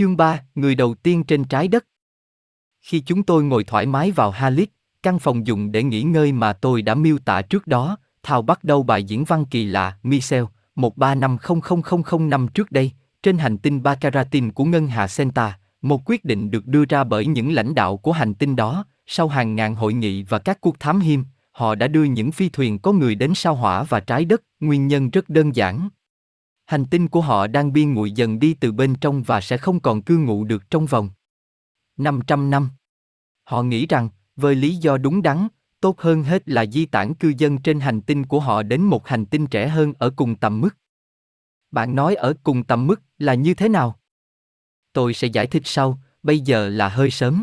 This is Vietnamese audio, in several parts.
Chương 3, người đầu tiên trên trái đất. Khi chúng tôi ngồi thoải mái vào Halit, căn phòng dùng để nghỉ ngơi mà tôi đã miêu tả trước đó, Thao bắt đầu bài diễn văn kỳ lạ Michel, 13500000 năm trước đây, trên hành tinh Bacaratin của ngân hà Senta, một quyết định được đưa ra bởi những lãnh đạo của hành tinh đó, sau hàng ngàn hội nghị và các cuộc thám hiểm, họ đã đưa những phi thuyền có người đến sao hỏa và trái đất, nguyên nhân rất đơn giản. Hành tinh của họ đang biên nguội dần đi từ bên trong và sẽ không còn cư ngụ được trong vòng 500 năm. Họ nghĩ rằng, với lý do đúng đắn, tốt hơn hết là di tản cư dân trên hành tinh của họ đến một hành tinh trẻ hơn ở cùng tầm mức. Bạn nói ở cùng tầm mức là như thế nào? Tôi sẽ giải thích sau, bây giờ là hơi sớm.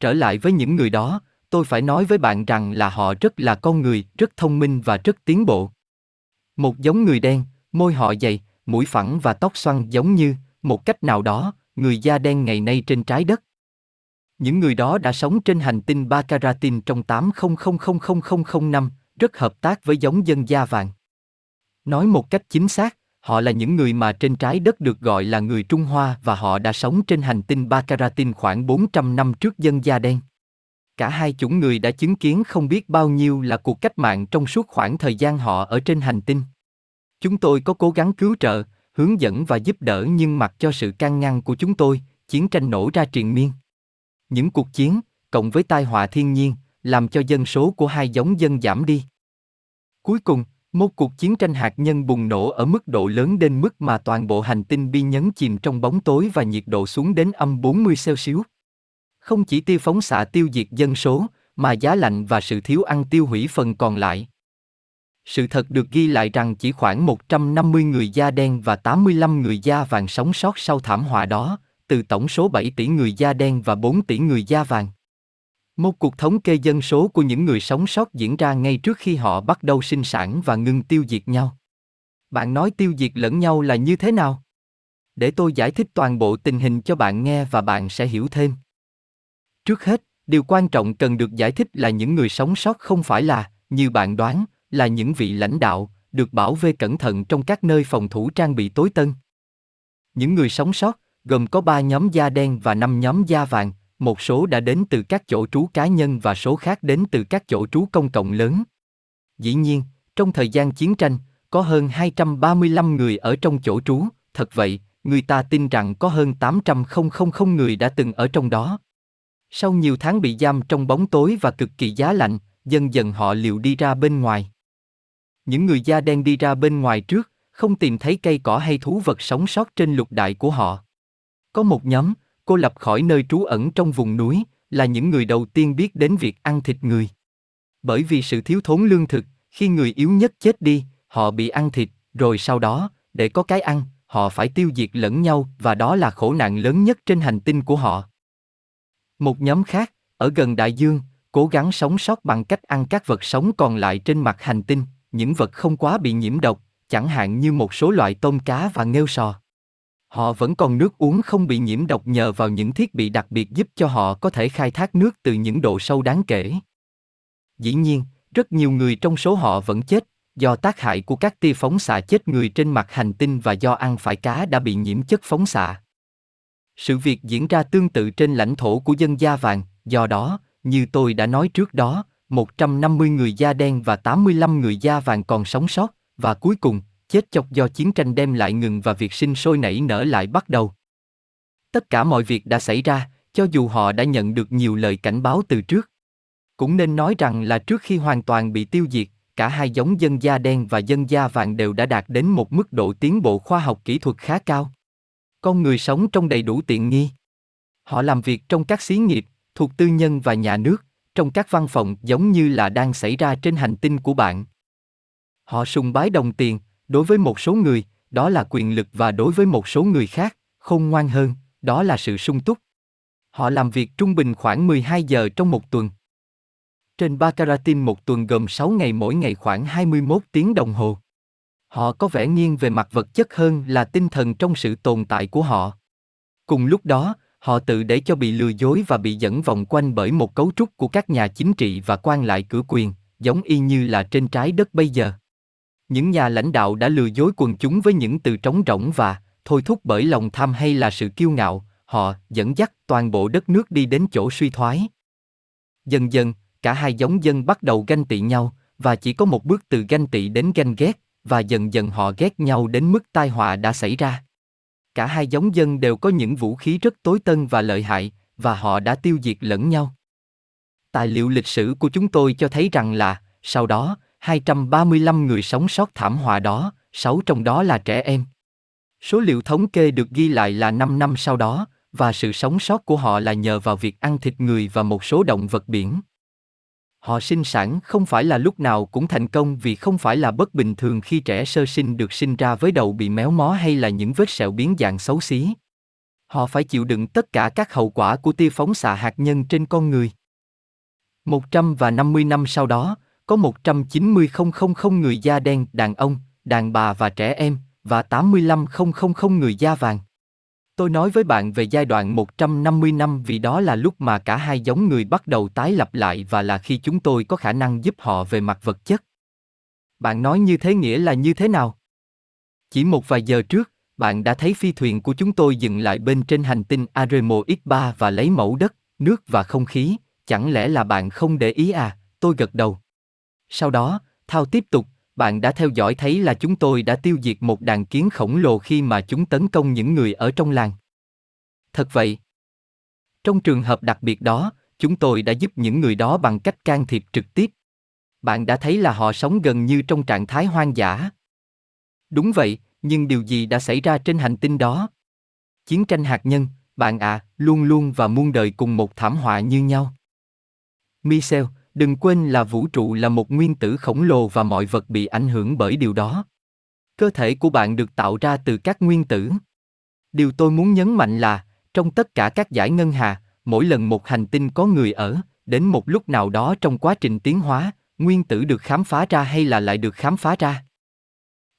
Trở lại với những người đó, tôi phải nói với bạn rằng là họ rất là con người, rất thông minh và rất tiến bộ. Một giống người đen, môi họ dày, mũi phẳng và tóc xoăn giống như, một cách nào đó, người da đen ngày nay trên trái đất. Những người đó đã sống trên hành tinh Bacaratin trong 8000000 năm, rất hợp tác với giống dân da vàng. Nói một cách chính xác, họ là những người mà trên trái đất được gọi là người Trung Hoa và họ đã sống trên hành tinh Bacaratin khoảng 400 năm trước dân da đen. Cả hai chủng người đã chứng kiến không biết bao nhiêu là cuộc cách mạng trong suốt khoảng thời gian họ ở trên hành tinh. Chúng tôi có cố gắng cứu trợ, hướng dẫn và giúp đỡ nhưng mặc cho sự can ngăn của chúng tôi, chiến tranh nổ ra triền miên. Những cuộc chiến, cộng với tai họa thiên nhiên, làm cho dân số của hai giống dân giảm đi. Cuối cùng, một cuộc chiến tranh hạt nhân bùng nổ ở mức độ lớn đến mức mà toàn bộ hành tinh bi nhấn chìm trong bóng tối và nhiệt độ xuống đến âm 40 Celsius. Không chỉ tiêu phóng xạ tiêu diệt dân số, mà giá lạnh và sự thiếu ăn tiêu hủy phần còn lại. Sự thật được ghi lại rằng chỉ khoảng 150 người da đen và 85 người da vàng sống sót sau thảm họa đó, từ tổng số 7 tỷ người da đen và 4 tỷ người da vàng. Một cuộc thống kê dân số của những người sống sót diễn ra ngay trước khi họ bắt đầu sinh sản và ngừng tiêu diệt nhau. Bạn nói tiêu diệt lẫn nhau là như thế nào? Để tôi giải thích toàn bộ tình hình cho bạn nghe và bạn sẽ hiểu thêm. Trước hết, điều quan trọng cần được giải thích là những người sống sót không phải là, như bạn đoán, là những vị lãnh đạo, được bảo vệ cẩn thận trong các nơi phòng thủ trang bị tối tân. Những người sống sót, gồm có 3 nhóm da đen và 5 nhóm da vàng, một số đã đến từ các chỗ trú cá nhân và số khác đến từ các chỗ trú công cộng lớn. Dĩ nhiên, trong thời gian chiến tranh, có hơn 235 người ở trong chỗ trú, thật vậy, người ta tin rằng có hơn 800 người đã từng ở trong đó. Sau nhiều tháng bị giam trong bóng tối và cực kỳ giá lạnh, dần dần họ liều đi ra bên ngoài. Những người da đen đi ra bên ngoài trước, không tìm thấy cây cỏ hay thú vật sống sót trên lục đại của họ. Có một nhóm, cô lập khỏi nơi trú ẩn trong vùng núi, là những người đầu tiên biết đến việc ăn thịt người. Bởi vì sự thiếu thốn lương thực, khi người yếu nhất chết đi, họ bị ăn thịt, rồi sau đó, để có cái ăn, họ phải tiêu diệt lẫn nhau và đó là khổ nạn lớn nhất trên hành tinh của họ. Một nhóm khác, ở gần đại dương, cố gắng sống sót bằng cách ăn các vật sống còn lại trên mặt hành tinh, những vật không quá bị nhiễm độc, chẳng hạn như một số loại tôm cá và nghêu sò. Họ vẫn còn nước uống không bị nhiễm độc nhờ vào những thiết bị đặc biệt giúp cho họ có thể khai thác nước từ những độ sâu đáng kể. Dĩ nhiên, rất nhiều người trong số họ vẫn chết do tác hại của các tia phóng xạ chết người trên mặt hành tinh và do ăn phải cá đã bị nhiễm chất phóng xạ. Sự việc diễn ra tương tự trên lãnh thổ của dân da vàng, do đó, như tôi đã nói trước đó, 150 người da đen và 85 người da vàng còn sống sót, và cuối cùng, chết chóc do chiến tranh đem lại ngừng và việc sinh sôi nảy nở lại bắt đầu. Tất cả mọi việc đã xảy ra, cho dù họ đã nhận được nhiều lời cảnh báo từ trước. Cũng nên nói rằng là trước khi hoàn toàn bị tiêu diệt, cả hai giống dân da đen và dân da vàng đều đã đạt đến một mức độ tiến bộ khoa học kỹ thuật khá cao. Con người sống trong đầy đủ tiện nghi. Họ làm việc trong các xí nghiệp, thuộc tư nhân và nhà nước, trong các văn phòng giống như là đang xảy ra trên hành tinh của bạn. Họ sùng bái đồng tiền, đối với một số người, đó là quyền lực và đối với một số người khác, khôn ngoan hơn, đó là sự sung túc. Họ làm việc trung bình khoảng 12 giờ trong một tuần. Trên Bacaratin một tuần gồm 6 ngày mỗi ngày khoảng 21 tiếng đồng hồ. Họ có vẻ nghiêng về mặt vật chất hơn là tinh thần trong sự tồn tại của họ. Cùng lúc đó, họ tự để cho bị lừa dối và bị dẫn vòng quanh bởi một cấu trúc của các nhà chính trị và quan lại cửa quyền, giống y như là trên trái đất bây giờ. Những nhà lãnh đạo đã lừa dối quần chúng với những từ trống rỗng và thôi thúc bởi lòng tham hay là sự kiêu ngạo, họ dẫn dắt toàn bộ đất nước đi đến chỗ suy thoái. Dần dần, cả hai giống dân bắt đầu ganh tị nhau, và chỉ có một bước từ ganh tị đến ganh ghét, và dần dần họ ghét nhau đến mức tai họa đã xảy ra. Cả hai giống dân đều có những vũ khí rất tối tân và lợi hại, và họ đã tiêu diệt lẫn nhau. Tài liệu lịch sử của chúng tôi cho thấy rằng là, sau đó, 235 người sống sót thảm họa đó, 6 trong đó là trẻ em. Số liệu thống kê được ghi lại là 5 năm sau đó, và sự sống sót của họ là nhờ vào việc ăn thịt người và một số động vật biển. Họ sinh sản không phải là lúc nào cũng thành công vì không phải là bất bình thường khi trẻ sơ sinh được sinh ra với đầu bị méo mó hay là những vết sẹo biến dạng xấu xí. Họ phải chịu đựng tất cả các hậu quả của tia phóng xạ hạt nhân trên con người. 150 năm sau đó, có 190.000 người da đen, đàn ông, đàn bà và trẻ em, và 85.000 người da vàng. Tôi nói với bạn về giai đoạn 150 năm vì đó là lúc mà cả hai giống người bắt đầu tái lập lại và là khi chúng tôi có khả năng giúp họ về mặt vật chất. Bạn nói như thế nghĩa là như thế nào? Chỉ một vài giờ trước, bạn đã thấy phi thuyền của chúng tôi dừng lại bên trên hành tinh Aremo X3 và lấy mẫu đất, nước và không khí, chẳng lẽ là bạn không để ý à? Tôi gật đầu. Sau đó, Thao tiếp tục, bạn đã theo dõi thấy là chúng tôi đã tiêu diệt một đàn kiến khổng lồ khi mà chúng tấn công những người ở trong làng. Thật vậy. Trong trường hợp đặc biệt đó, chúng tôi đã giúp những người đó bằng cách can thiệp trực tiếp. Bạn đã thấy là họ sống gần như trong trạng thái hoang dã. Đúng vậy, nhưng điều gì đã xảy ra trên hành tinh đó? Chiến tranh hạt nhân, bạn ạ, à, luôn luôn và muôn đời cùng một thảm họa như nhau. Michel, đừng quên là vũ trụ là một nguyên tử khổng lồ và mọi vật bị ảnh hưởng bởi điều đó. Cơ thể của bạn được tạo ra từ các nguyên tử. Điều tôi muốn nhấn mạnh là, trong tất cả các giải ngân hà, mỗi lần một hành tinh có người ở, đến một lúc nào đó trong quá trình tiến hóa, nguyên tử được khám phá ra hay là lại được khám phá ra.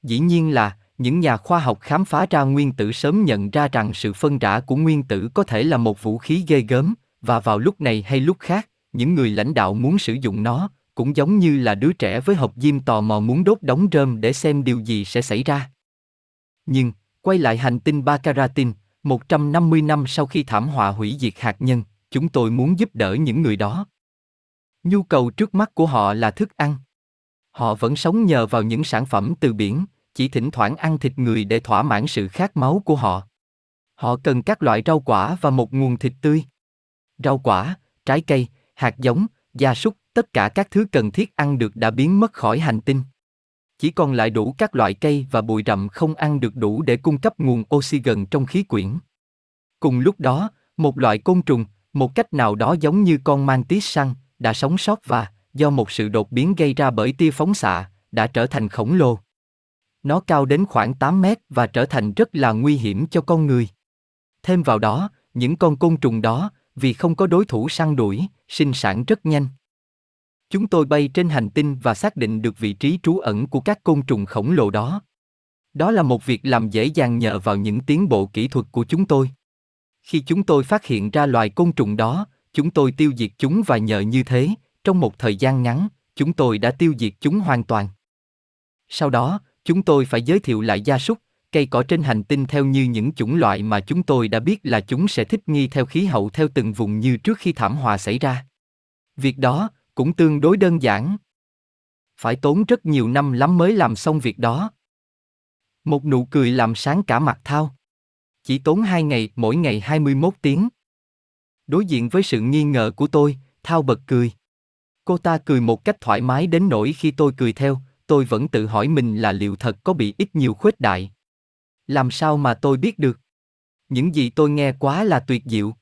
Dĩ nhiên là, những nhà khoa học khám phá ra nguyên tử sớm nhận ra rằng sự phân rã của nguyên tử có thể là một vũ khí ghê gớm, và vào lúc này hay lúc khác, những người lãnh đạo muốn sử dụng nó, cũng giống như là đứa trẻ với hộp diêm tò mò muốn đốt đóng rơm để xem điều gì sẽ xảy ra. Nhưng, quay lại hành tinh Bakaratin, 150 năm sau khi thảm họa hủy diệt hạt nhân, chúng tôi muốn giúp đỡ những người đó. Nhu cầu trước mắt của họ là thức ăn. Họ vẫn sống nhờ vào những sản phẩm từ biển, chỉ thỉnh thoảng ăn thịt người để thỏa mãn sự khát máu của họ. Họ cần các loại rau quả và một nguồn thịt tươi. Rau quả, trái cây, hạt giống, gia súc, tất cả các thứ cần thiết ăn được đã biến mất khỏi hành tinh. Chỉ còn lại đủ các loại cây và bụi rậm không ăn được đủ để cung cấp nguồn oxy gần trong khí quyển. Cùng lúc đó, một loại côn trùng, một cách nào đó giống như con mantis săn, đã sống sót và, do một sự đột biến gây ra bởi tia phóng xạ, đã trở thành khổng lồ. Nó cao đến khoảng 8 mét và trở thành rất là nguy hiểm cho con người. Thêm vào đó, những con côn trùng đó, vì không có đối thủ săn đuổi, sinh sản rất nhanh. Chúng tôi bay trên hành tinh và xác định được vị trí trú ẩn của các côn trùng khổng lồ đó. Đó là một việc làm dễ dàng nhờ vào những tiến bộ kỹ thuật của chúng tôi. Khi chúng tôi phát hiện ra loài côn trùng đó, chúng tôi tiêu diệt chúng và nhờ như thế, trong một thời gian ngắn, chúng tôi đã tiêu diệt chúng hoàn toàn. Sau đó, chúng tôi phải giới thiệu lại gia súc, cây cỏ trên hành tinh theo như những chủng loại mà chúng tôi đã biết là chúng sẽ thích nghi theo khí hậu theo từng vùng như trước khi thảm họa xảy ra. Việc đó cũng tương đối đơn giản. Phải tốn rất nhiều năm lắm mới làm xong việc đó. Một nụ cười làm sáng cả mặt Thao. Chỉ tốn hai ngày, mỗi ngày 21 tiếng. Đối diện với sự nghi ngờ của tôi, Thao bật cười. Cô ta cười một cách thoải mái đến nỗi khi tôi cười theo, tôi vẫn tự hỏi mình là liệu thật có bị ít nhiều khuếch đại. Làm sao mà tôi biết được? Những gì tôi nghe quá là tuyệt diệu.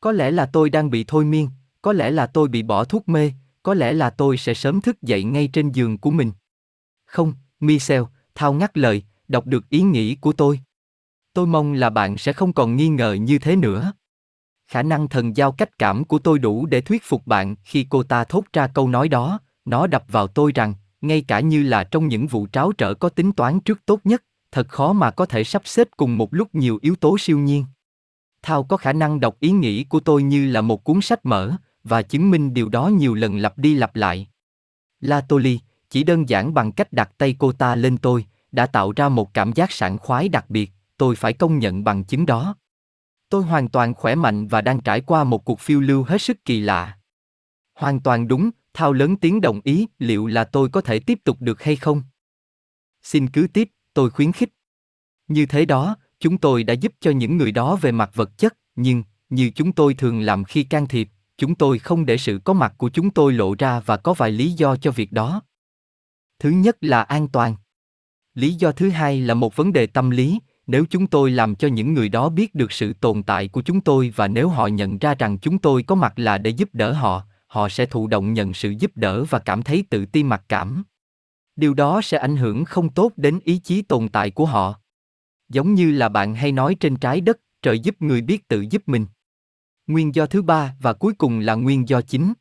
Có lẽ là tôi đang bị thôi miên, có lẽ là tôi bị bỏ thuốc mê, có lẽ là tôi sẽ sớm thức dậy ngay trên giường của mình. Không, Michel, thao ngắt lời, đọc được ý nghĩ của tôi. Tôi mong là bạn sẽ không còn nghi ngờ như thế nữa. Khả năng thần giao cách cảm của tôi đủ để thuyết phục bạn khi cô ta thốt ra câu nói đó, nó đập vào tôi rằng, ngay cả như là trong những vụ tráo trở có tính toán trước tốt nhất, thật khó mà có thể sắp xếp cùng một lúc nhiều yếu tố siêu nhiên. Thao có khả năng đọc ý nghĩ của tôi như là một cuốn sách mở, và chứng minh điều đó nhiều lần lặp đi lặp lại. La Toli, chỉ đơn giản bằng cách đặt tay cô ta lên tôi, đã tạo ra một cảm giác sảng khoái đặc biệt, tôi phải công nhận bằng chứng đó. Tôi hoàn toàn khỏe mạnh và đang trải qua một cuộc phiêu lưu hết sức kỳ lạ. Hoàn toàn đúng, Thao lớn tiếng đồng ý, liệu là tôi có thể tiếp tục được hay không? Xin cứ tiếp, tôi khuyến khích. Như thế đó, chúng tôi đã giúp cho những người đó về mặt vật chất, nhưng, như chúng tôi thường làm khi can thiệp, chúng tôi không để sự có mặt của chúng tôi lộ ra và có vài lý do cho việc đó. Thứ nhất là an toàn. Lý do thứ hai là một vấn đề tâm lý, nếu chúng tôi làm cho những người đó biết được sự tồn tại của chúng tôi và nếu họ nhận ra rằng chúng tôi có mặt là để giúp đỡ họ, họ sẽ thụ động nhận sự giúp đỡ và cảm thấy tự ti mặc cảm. Điều đó sẽ ảnh hưởng không tốt đến ý chí tồn tại của họ. Giống như là bạn hay nói trên trái đất, trời giúp người biết tự giúp mình. Nguyên do thứ ba và cuối cùng là nguyên do chính.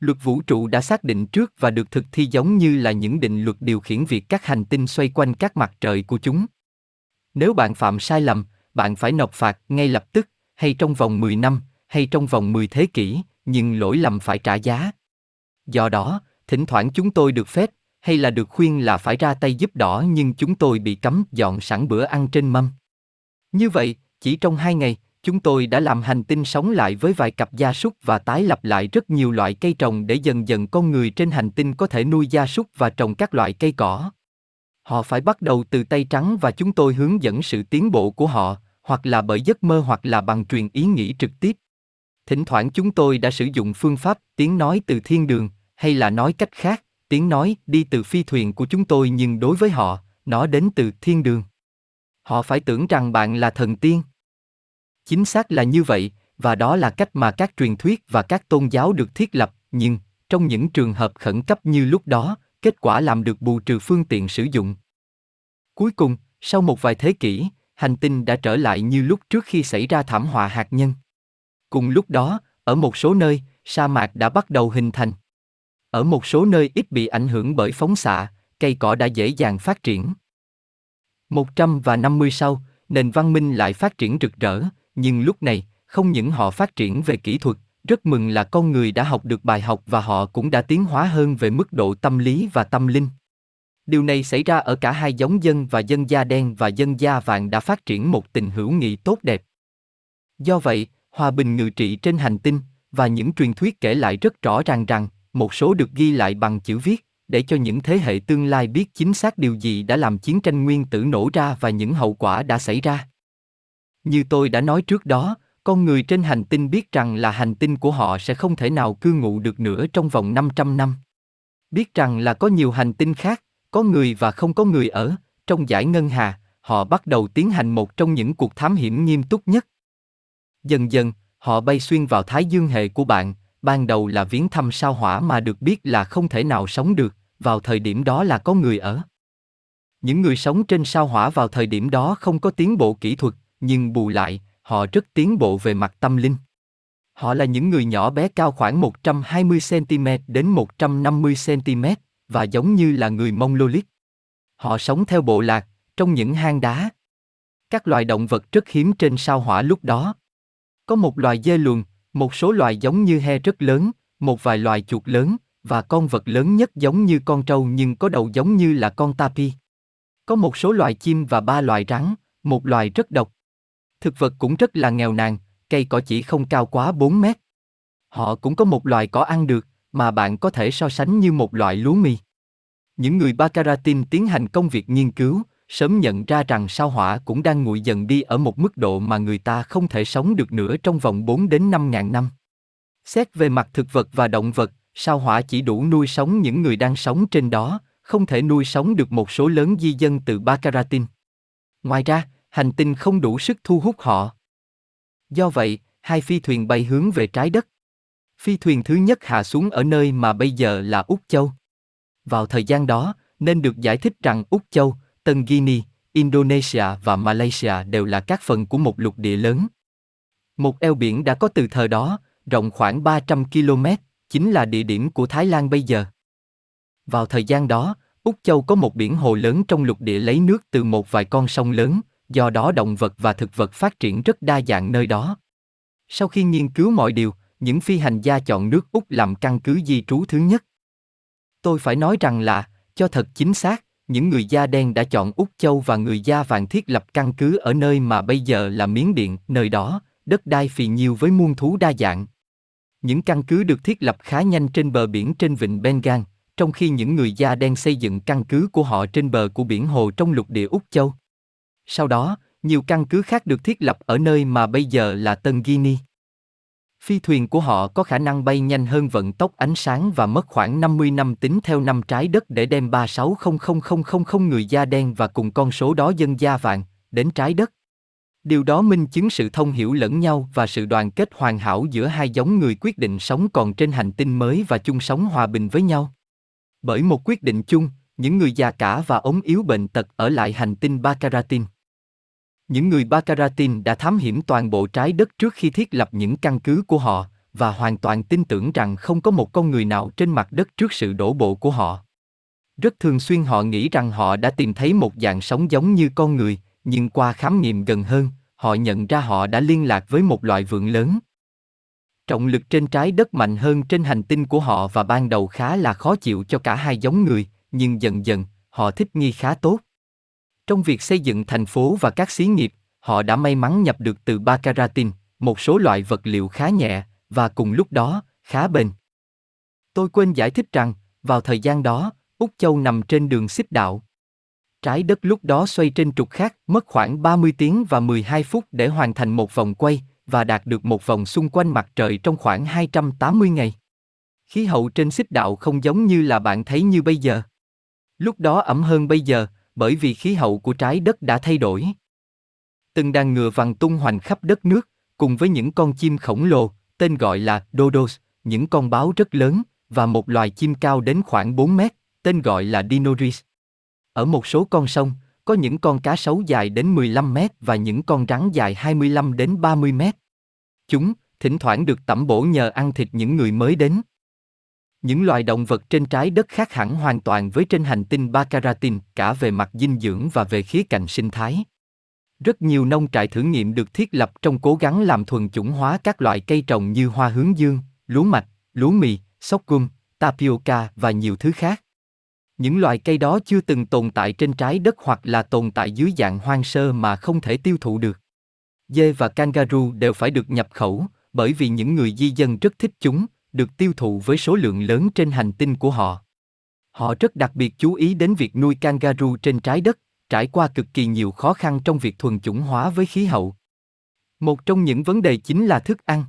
Luật vũ trụ đã xác định trước và được thực thi giống như là những định luật điều khiển việc các hành tinh xoay quanh các mặt trời của chúng. Nếu bạn phạm sai lầm, bạn phải nộp phạt ngay lập tức, hay trong vòng 10 năm, hay trong vòng 10 thế kỷ, nhưng lỗi lầm phải trả giá. Do đó, thỉnh thoảng chúng tôi được phép, hay là được khuyên là phải ra tay giúp đỡ nhưng chúng tôi bị cấm dọn sẵn bữa ăn trên mâm. Như vậy, chỉ trong hai ngày, chúng tôi đã làm hành tinh sống lại với vài cặp gia súc và tái lập lại rất nhiều loại cây trồng để dần dần con người trên hành tinh có thể nuôi gia súc và trồng các loại cây cỏ. Họ phải bắt đầu từ tay trắng và chúng tôi hướng dẫn sự tiến bộ của họ, hoặc là bởi giấc mơ hoặc là bằng truyền ý nghĩ trực tiếp. Thỉnh thoảng chúng tôi đã sử dụng phương pháp tiếng nói từ thiên đường, hay là nói cách khác, tiếng nói đi từ phi thuyền của chúng tôi nhưng đối với họ, nó đến từ thiên đường. Họ phải tưởng rằng bạn là thần tiên. Chính xác là như vậy, và đó là cách mà các truyền thuyết và các tôn giáo được thiết lập, nhưng, trong những trường hợp khẩn cấp như lúc đó, kết quả làm được bù trừ phương tiện sử dụng. Cuối cùng, sau một vài thế kỷ, hành tinh đã trở lại như lúc trước khi xảy ra thảm họa hạt nhân. Cùng lúc đó, ở một số nơi, sa mạc đã bắt đầu hình thành. Ở một số nơi ít bị ảnh hưởng bởi phóng xạ, cây cỏ đã dễ dàng phát triển. 150 sau, nền văn minh lại phát triển rực rỡ, nhưng lúc này, không những họ phát triển về kỹ thuật, rất mừng là con người đã học được bài học và họ cũng đã tiến hóa hơn về mức độ tâm lý và tâm linh. Điều này xảy ra ở cả hai giống dân và dân da đen và dân da vàng đã phát triển một tình hữu nghị tốt đẹp. Do vậy, hòa bình ngự trị trên hành tinh, và những truyền thuyết kể lại rất rõ ràng rằng, một số được ghi lại bằng chữ viết, để cho những thế hệ tương lai biết chính xác điều gì đã làm chiến tranh nguyên tử nổ ra và những hậu quả đã xảy ra. Như tôi đã nói trước đó, con người trên hành tinh biết rằng là hành tinh của họ sẽ không thể nào cư ngụ được nữa trong vòng 500 năm. Biết rằng là có nhiều hành tinh khác, có người và không có người ở, trong giải ngân hà, họ bắt đầu tiến hành một trong những cuộc thám hiểm nghiêm túc nhất. Dần dần, họ bay xuyên vào thái dương hệ của bạn, ban đầu là viếng thăm sao hỏa mà được biết là không thể nào sống được, vào thời điểm đó là có người ở. Những người sống trên sao hỏa vào thời điểm đó không có tiến bộ kỹ thuật, nhưng bù lại, họ rất tiến bộ về mặt tâm linh. Họ là những người nhỏ bé cao khoảng 120cm đến 150cm, và giống như là người mong lô lít. Họ sống theo bộ lạc, trong những hang đá. Các loài động vật rất hiếm trên sao hỏa lúc đó. Có một loài dê luồn, một số loài giống như he rất lớn, một vài loài chuột lớn, và con vật lớn nhất giống như con trâu nhưng có đầu giống như là con tapi. Có một số loài chim và ba loài rắn, một loài rất độc. Thực vật cũng rất là nghèo nàn, cây cỏ chỉ không cao quá 4 mét. Họ cũng có một loài cỏ ăn được, mà bạn có thể so sánh như một loại lúa mì. Những người Bakaratin tiến hành công việc nghiên cứu, sớm nhận ra rằng sao hỏa cũng đang nguội dần đi ở một mức độ mà người ta không thể sống được nữa trong vòng 4 đến 5 ngàn năm. Xét về mặt thực vật và động vật, sao hỏa chỉ đủ nuôi sống những người đang sống trên đó, không thể nuôi sống được một số lớn di dân từ Bacaratin. Ngoài ra, hành tinh không đủ sức thu hút họ. Do vậy, hai phi thuyền bay hướng về trái đất. Phi thuyền thứ nhất hạ xuống ở nơi mà bây giờ là Úc Châu. Vào thời gian đó, nên được giải thích rằng Úc Châu, Tân Guinea, Indonesia và Malaysia đều là các phần của một lục địa lớn. Một eo biển đã có từ thời đó, rộng khoảng 300 km, chính là địa điểm của Thái Lan bây giờ. Vào thời gian đó, Úc Châu có một biển hồ lớn trong lục địa lấy nước từ một vài con sông lớn, do đó động vật và thực vật phát triển rất đa dạng nơi đó. Sau khi nghiên cứu mọi điều, những phi hành gia chọn nước Úc làm căn cứ di trú thứ nhất. Tôi phải nói rằng là, cho thật chính xác, những người da đen đã chọn Úc Châu và người da vàng thiết lập căn cứ ở nơi mà bây giờ là Miến Điện, nơi đó, đất đai phì nhiêu với muôn thú đa dạng. Những căn cứ được thiết lập khá nhanh trên bờ biển trên vịnh Bengal, trong khi những người da đen xây dựng căn cứ của họ trên bờ của biển hồ trong lục địa Úc Châu. Sau đó, nhiều căn cứ khác được thiết lập ở nơi mà bây giờ là Tân Guinea. Phi thuyền của họ có khả năng bay nhanh hơn vận tốc ánh sáng và mất khoảng 50 năm tính theo năm trái đất để đem 360000 người da đen và cùng con số đó dân da vàng đến trái đất. Điều đó minh chứng sự thông hiểu lẫn nhau và sự đoàn kết hoàn hảo giữa hai giống người quyết định sống còn trên hành tinh mới và chung sống hòa bình với nhau. Bởi một quyết định chung, những người già cả và ống yếu bệnh tật ở lại hành tinh Bakaratin. Những người Bakaratin đã thám hiểm toàn bộ trái đất trước khi thiết lập những căn cứ của họ, và hoàn toàn tin tưởng rằng không có một con người nào trên mặt đất trước sự đổ bộ của họ. Rất thường xuyên họ nghĩ rằng họ đã tìm thấy một dạng sống giống như con người, nhưng qua khám nghiệm gần hơn, họ nhận ra họ đã liên lạc với một loại vượn lớn. Trọng lực trên trái đất mạnh hơn trên hành tinh của họ và ban đầu khá là khó chịu cho cả hai giống người, nhưng dần dần, họ thích nghi khá tốt. Trong việc xây dựng thành phố và các xí nghiệp, họ đã may mắn nhập được từ Bacaratin, một số loại vật liệu khá nhẹ, và cùng lúc đó, khá bền. Tôi quên giải thích rằng, vào thời gian đó, Úc Châu nằm trên đường xích đạo. Trái đất lúc đó xoay trên trục khác, mất khoảng 30 tiếng và 12 phút để hoàn thành một vòng quay, và đạt được một vòng xung quanh mặt trời trong khoảng 280 ngày. Khí hậu trên xích đạo không giống như là bạn thấy như bây giờ. Lúc đó ẩm hơn bây giờ, bởi vì khí hậu của trái đất đã thay đổi. Từng đàn ngựa vằn tung hoành khắp đất nước, cùng với những con chim khổng lồ, tên gọi là dodos, những con báo rất lớn, và một loài chim cao đến khoảng 4 mét, tên gọi là dinoris. Ở một số con sông, có những con cá sấu dài đến 15 mét và những con rắn dài 25 đến 30 mét. Chúng, thỉnh thoảng được tẩm bổ nhờ ăn thịt những người mới đến. Những loài động vật trên trái đất khác hẳn hoàn toàn với trên hành tinh Bacaratin cả về mặt dinh dưỡng và về khía cạnh sinh thái. Rất nhiều nông trại thử nghiệm được thiết lập trong cố gắng làm thuần chủng hóa các loại cây trồng như hoa hướng dương, lúa mạch, lúa mì, sorghum, tapioca và nhiều thứ khác. Những loài cây đó chưa từng tồn tại trên trái đất hoặc là tồn tại dưới dạng hoang sơ mà không thể tiêu thụ được. Dê và kangaroo đều phải được nhập khẩu, bởi vì những người di dân rất thích chúng, được tiêu thụ với số lượng lớn trên hành tinh của họ. Họ rất đặc biệt chú ý đến việc nuôi kangaroo trên trái đất, trải qua cực kỳ nhiều khó khăn trong việc thuần chủng hóa với khí hậu. Một trong những vấn đề chính là thức ăn.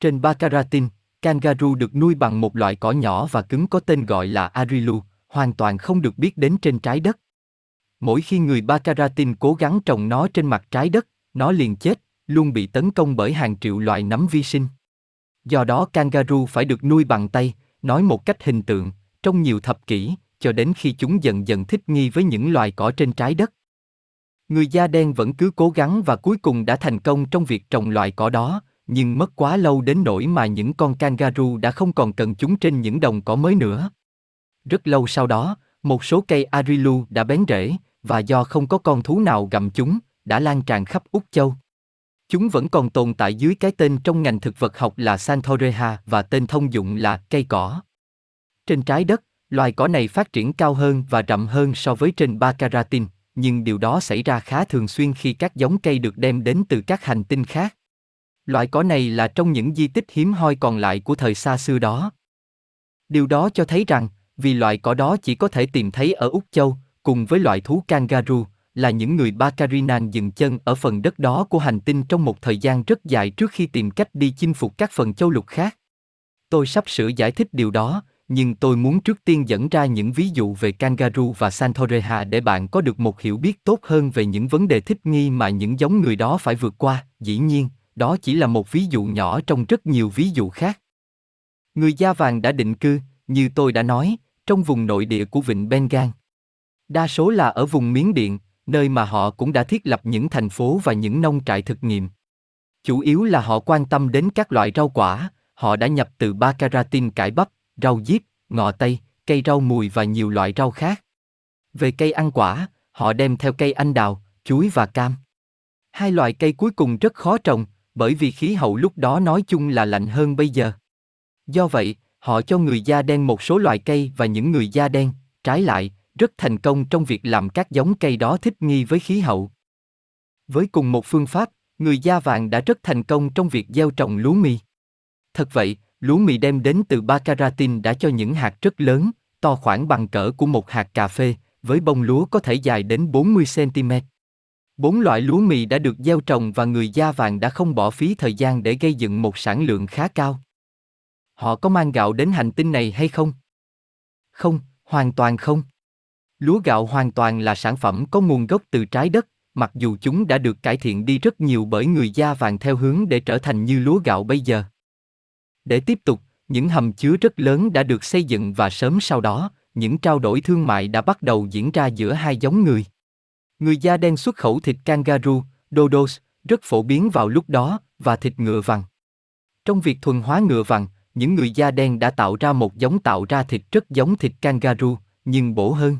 Trên Bacaratin, kangaroo được nuôi bằng một loại cỏ nhỏ và cứng có tên gọi là arilu, hoàn toàn không được biết đến trên trái đất. Mỗi khi người Bacaratin cố gắng trồng nó trên mặt trái đất, nó liền chết, luôn bị tấn công bởi hàng triệu loại nấm vi sinh. Do đó kangaroo phải được nuôi bằng tay, nói một cách hình tượng, trong nhiều thập kỷ, cho đến khi chúng dần dần thích nghi với những loài cỏ trên trái đất. Người da đen vẫn cứ cố gắng và cuối cùng đã thành công trong việc trồng loại cỏ đó, nhưng mất quá lâu đến nỗi mà những con kangaroo đã không còn cần chúng trên những đồng cỏ mới nữa. Rất lâu sau đó, một số cây arilu đã bén rễ, và do không có con thú nào gặm chúng, đã lan tràn khắp Úc Châu. Chúng vẫn còn tồn tại dưới cái tên trong ngành thực vật học là Xanthoreha và tên thông dụng là cây cỏ. Trên trái đất, loài cỏ này phát triển cao hơn và rậm hơn so với trên Bacaratin, nhưng điều đó xảy ra khá thường xuyên khi các giống cây được đem đến từ các hành tinh khác. Loại cỏ này là trong những di tích hiếm hoi còn lại của thời xa xưa đó. Điều đó cho thấy rằng, vì loại cỏ đó chỉ có thể tìm thấy ở Úc Châu, cùng với loại thú kangaroo, là những người Bakarinan dừng chân ở phần đất đó của hành tinh trong một thời gian rất dài trước khi tìm cách đi chinh phục các phần châu lục khác. Tôi sắp sửa giải thích điều đó, nhưng tôi muốn trước tiên dẫn ra những ví dụ về kangaroo và Santoreha để bạn có được một hiểu biết tốt hơn về những vấn đề thích nghi mà những giống người đó phải vượt qua, dĩ nhiên, đó chỉ là một ví dụ nhỏ trong rất nhiều ví dụ khác. Người da vàng đã định cư, như tôi đã nói, trong vùng nội địa của Vịnh Bengal. Đa số là ở vùng Miến Điện, nơi mà họ cũng đã thiết lập những thành phố và những nông trại thực nghiệm. Chủ yếu là họ quan tâm đến các loại rau quả, họ đã nhập từ Ba Caratin cải bắp, rau diếp, ngọ tây, cây rau mùi và nhiều loại rau khác. Về cây ăn quả, họ đem theo cây anh đào, chuối và cam. Hai loại cây cuối cùng rất khó trồng, bởi vì khí hậu lúc đó nói chung là lạnh hơn bây giờ. Do vậy, họ cho người da đen một số loại cây và những người da đen, trái lại, rất thành công trong việc làm các giống cây đó thích nghi với khí hậu. Với cùng một phương pháp, người da vàng đã rất thành công trong việc gieo trồng lúa mì. Thật vậy, lúa mì đem đến từ Bacaratin đã cho những hạt rất lớn, to khoảng bằng cỡ của một hạt cà phê, với bông lúa có thể dài đến 40 cm. Bốn loại lúa mì đã được gieo trồng và người da vàng đã không bỏ phí thời gian để gây dựng một sản lượng khá cao. Họ có mang gạo đến hành tinh này hay không? Không, hoàn toàn không. Lúa gạo hoàn toàn là sản phẩm có nguồn gốc từ trái đất, mặc dù chúng đã được cải thiện đi rất nhiều bởi người da vàng theo hướng để trở thành như lúa gạo bây giờ. Để tiếp tục, những hầm chứa rất lớn đã được xây dựng và sớm sau đó, những trao đổi thương mại đã bắt đầu diễn ra giữa hai giống người. Người da đen xuất khẩu thịt kangaroo, dodos, rất phổ biến vào lúc đó, và thịt ngựa vằn. Trong việc thuần hóa ngựa vằn, những người da đen đã tạo ra một giống tạo ra thịt rất giống thịt kangaroo, nhưng bổ hơn.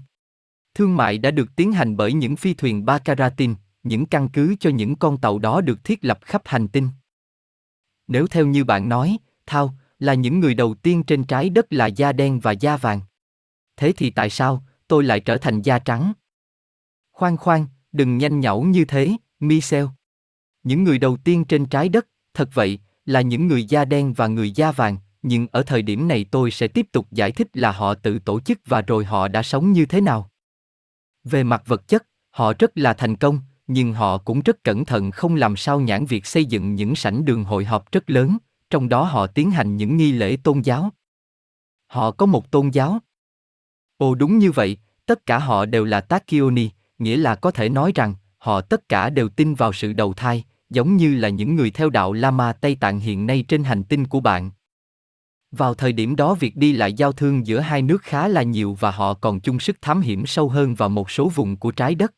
Thương mại đã được tiến hành bởi những phi thuyền Bacaratin, những căn cứ cho những con tàu đó được thiết lập khắp hành tinh. Nếu theo như bạn nói, Thao, là những người đầu tiên trên trái đất là da đen và da vàng. Thế thì tại sao, tôi lại trở thành da trắng? Khoan khoan, đừng nhanh nhẩu như thế, Michel. Những người đầu tiên trên trái đất, thật vậy, là những người da đen và người da vàng, nhưng ở thời điểm này tôi sẽ tiếp tục giải thích là họ tự tổ chức và rồi họ đã sống như thế nào. Về mặt vật chất, họ rất là thành công, nhưng họ cũng rất cẩn thận không làm sao nhãn việc xây dựng những sảnh đường hội họp rất lớn, trong đó họ tiến hành những nghi lễ tôn giáo. Họ có một tôn giáo. Ồ đúng như vậy, tất cả họ đều là Takioni, nghĩa là có thể nói rằng, họ tất cả đều tin vào sự đầu thai, giống như là những người theo đạo Lama Tây Tạng hiện nay trên hành tinh của bạn. Vào thời điểm đó việc đi lại giao thương giữa hai nước khá là nhiều và họ còn chung sức thám hiểm sâu hơn vào một số vùng của trái đất.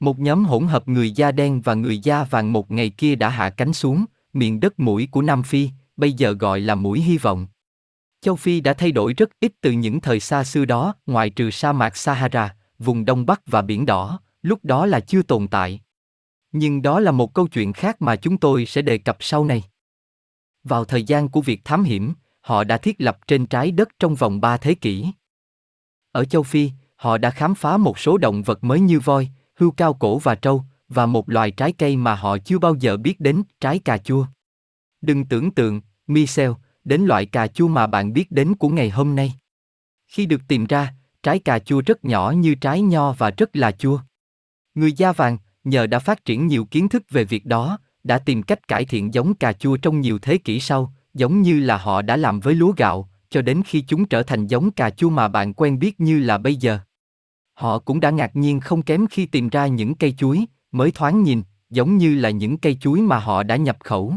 Một nhóm hỗn hợp người da đen và người da vàng một ngày kia đã hạ cánh xuống, miền đất mũi của Nam Phi, bây giờ gọi là mũi hy vọng. Châu Phi đã thay đổi rất ít từ những thời xa xưa đó, ngoài trừ sa mạc Sahara, vùng Đông Bắc và Biển Đỏ, lúc đó là chưa tồn tại. Nhưng đó là một câu chuyện khác mà chúng tôi sẽ đề cập sau này. Vào thời gian của việc thám hiểm, họ đã thiết lập trên trái đất trong vòng 3 thế kỷ. Ở châu Phi, họ đã khám phá một số động vật mới như voi, hươu cao cổ và trâu, và một loài trái cây mà họ chưa bao giờ biết đến, trái cà chua. Đừng tưởng tượng, Michel, đến loại cà chua mà bạn biết đến của ngày hôm nay. Khi được tìm ra, trái cà chua rất nhỏ như trái nho và rất là chua. Người da vàng, nhờ đã phát triển nhiều kiến thức về việc đó, đã tìm cách cải thiện giống cà chua trong nhiều thế kỷ sau, giống như là họ đã làm với lúa gạo, cho đến khi chúng trở thành giống cà chua mà bạn quen biết như là bây giờ. Họ cũng đã ngạc nhiên không kém khi tìm ra những cây chuối, mới thoáng nhìn, giống như là những cây chuối mà họ đã nhập khẩu.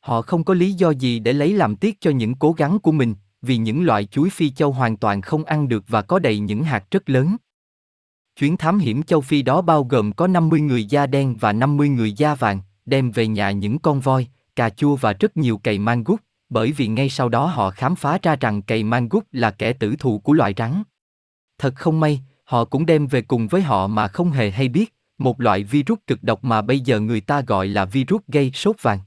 Họ không có lý do gì để lấy làm tiếc cho những cố gắng của mình, vì những loại chuối phi châu hoàn toàn không ăn được và có đầy những hạt rất lớn. Chuyến thám hiểm châu Phi đó bao gồm có 50 người da đen và 50 người da vàng, đem về nhà những con voi, cà chua và rất nhiều cầy gút, bởi vì ngay sau đó họ khám phá ra rằng cầy gút là kẻ tử thù của loài rắn. Thật không may, họ cũng đem về cùng với họ mà không hề hay biết, một loại virus cực độc mà bây giờ người ta gọi là virus gây sốt vàng.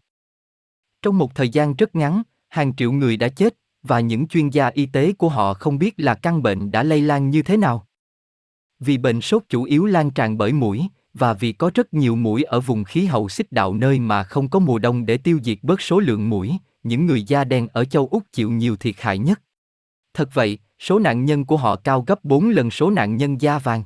Trong một thời gian rất ngắn, hàng triệu người đã chết, và những chuyên gia y tế của họ không biết là căn bệnh đã lây lan như thế nào. Vì bệnh sốt chủ yếu lan tràn bởi mũi, và vì có rất nhiều mũi ở vùng khí hậu xích đạo nơi mà không có mùa đông để tiêu diệt bớt số lượng mũi, những người da đen ở châu Úc chịu nhiều thiệt hại nhất. Thật vậy, số nạn nhân của họ cao gấp 4 lần số nạn nhân da vàng.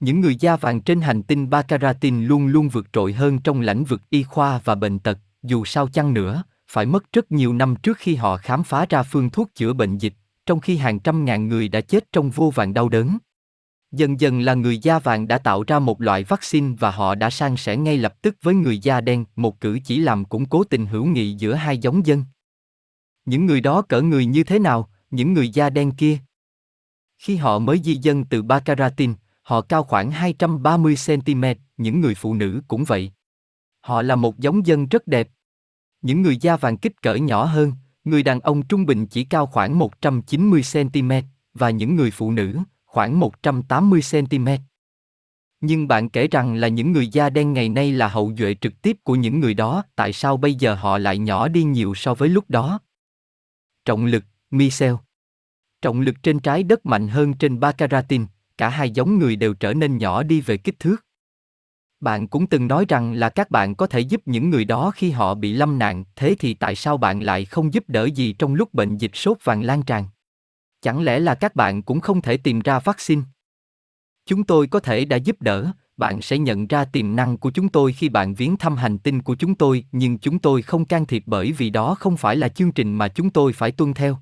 Những người da vàng trên hành tinh Bacaratin luôn luôn vượt trội hơn trong lĩnh vực y khoa và bệnh tật, dù sao chăng nữa, phải mất rất nhiều năm trước khi họ khám phá ra phương thuốc chữa bệnh dịch, trong khi hàng trăm ngàn người đã chết trong vô vàn đau đớn. Dần dần là người da vàng đã tạo ra một loại vaccine và họ đã sang sẻ ngay lập tức với người da đen, một cử chỉ làm củng cố tình hữu nghị giữa hai giống dân. Những người đó cỡ người như thế nào, những người da đen kia? Khi họ mới di dân từ Bacaratin, họ cao khoảng 230 cm, những người phụ nữ cũng vậy. Họ là một giống dân rất đẹp. Những người da vàng kích cỡ nhỏ hơn, người đàn ông trung bình chỉ cao khoảng 190 cm, và những người phụ nữ, khoảng 180 cm. Nhưng bạn kể rằng là những người da đen ngày nay là hậu duệ trực tiếp của những người đó, tại sao bây giờ họ lại nhỏ đi nhiều so với lúc đó? Trọng lực, Michel. Trọng lực trên trái đất mạnh hơn trên Bacaratin, cả hai giống người đều trở nên nhỏ đi về kích thước. Bạn cũng từng nói rằng là các bạn có thể giúp những người đó khi họ bị lâm nạn, thế thì tại sao bạn lại không giúp đỡ gì trong lúc bệnh dịch sốt vàng lan tràn? Chẳng lẽ là các bạn cũng không thể tìm ra vaccine? Chúng tôi có thể đã giúp đỡ, bạn sẽ nhận ra tiềm năng của chúng tôi khi bạn viếng thăm hành tinh của chúng tôi, nhưng chúng tôi không can thiệp bởi vì đó không phải là chương trình mà chúng tôi phải tuân theo.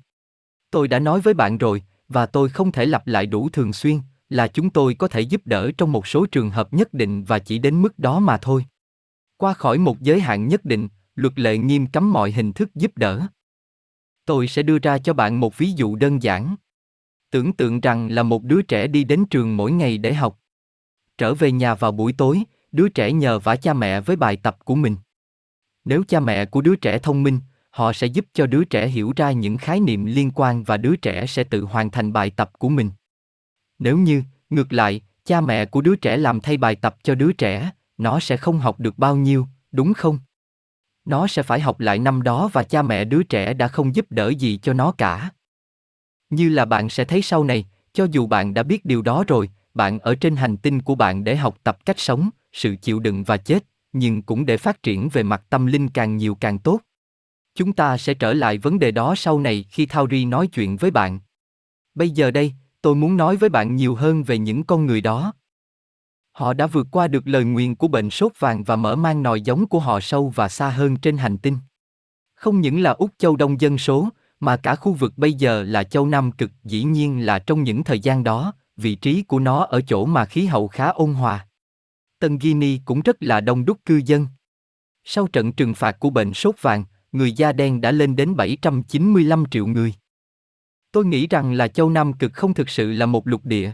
Tôi đã nói với bạn rồi, và tôi không thể lặp lại đủ thường xuyên, là chúng tôi có thể giúp đỡ trong một số trường hợp nhất định và chỉ đến mức đó mà thôi. Qua khỏi một giới hạn nhất định, luật lệ nghiêm cấm mọi hình thức giúp đỡ. Tôi sẽ đưa ra cho bạn một ví dụ đơn giản. Tưởng tượng rằng là một đứa trẻ đi đến trường mỗi ngày để học. Trở về nhà vào buổi tối, đứa trẻ nhờ vả cha mẹ với bài tập của mình. Nếu cha mẹ của đứa trẻ thông minh, họ sẽ giúp cho đứa trẻ hiểu ra những khái niệm liên quan và đứa trẻ sẽ tự hoàn thành bài tập của mình. Nếu như, ngược lại, cha mẹ của đứa trẻ làm thay bài tập cho đứa trẻ, nó sẽ không học được bao nhiêu, đúng không? Nó sẽ phải học lại năm đó và cha mẹ đứa trẻ đã không giúp đỡ gì cho nó cả. Như là bạn sẽ thấy sau này, cho dù bạn đã biết điều đó rồi, bạn ở trên hành tinh của bạn để học tập cách sống, sự chịu đựng và chết, nhưng cũng để phát triển về mặt tâm linh càng nhiều càng tốt. Chúng ta sẽ trở lại vấn đề đó sau này khi Thauri nói chuyện với bạn. Bây giờ đây, tôi muốn nói với bạn nhiều hơn về những con người đó. Họ đã vượt qua được lời nguyền của bệnh sốt vàng và mở mang nòi giống của họ sâu và xa hơn trên hành tinh. Không những là Úc châu đông dân số, mà cả khu vực bây giờ là châu Nam cực dĩ nhiên là trong những thời gian đó, vị trí của nó ở chỗ mà khí hậu khá ôn hòa. Tân Guinea cũng rất là đông đúc cư dân. Sau trận trừng phạt của bệnh sốt vàng, người da đen đã lên đến 795 triệu người. Tôi nghĩ rằng là châu Nam cực không thực sự là một lục địa.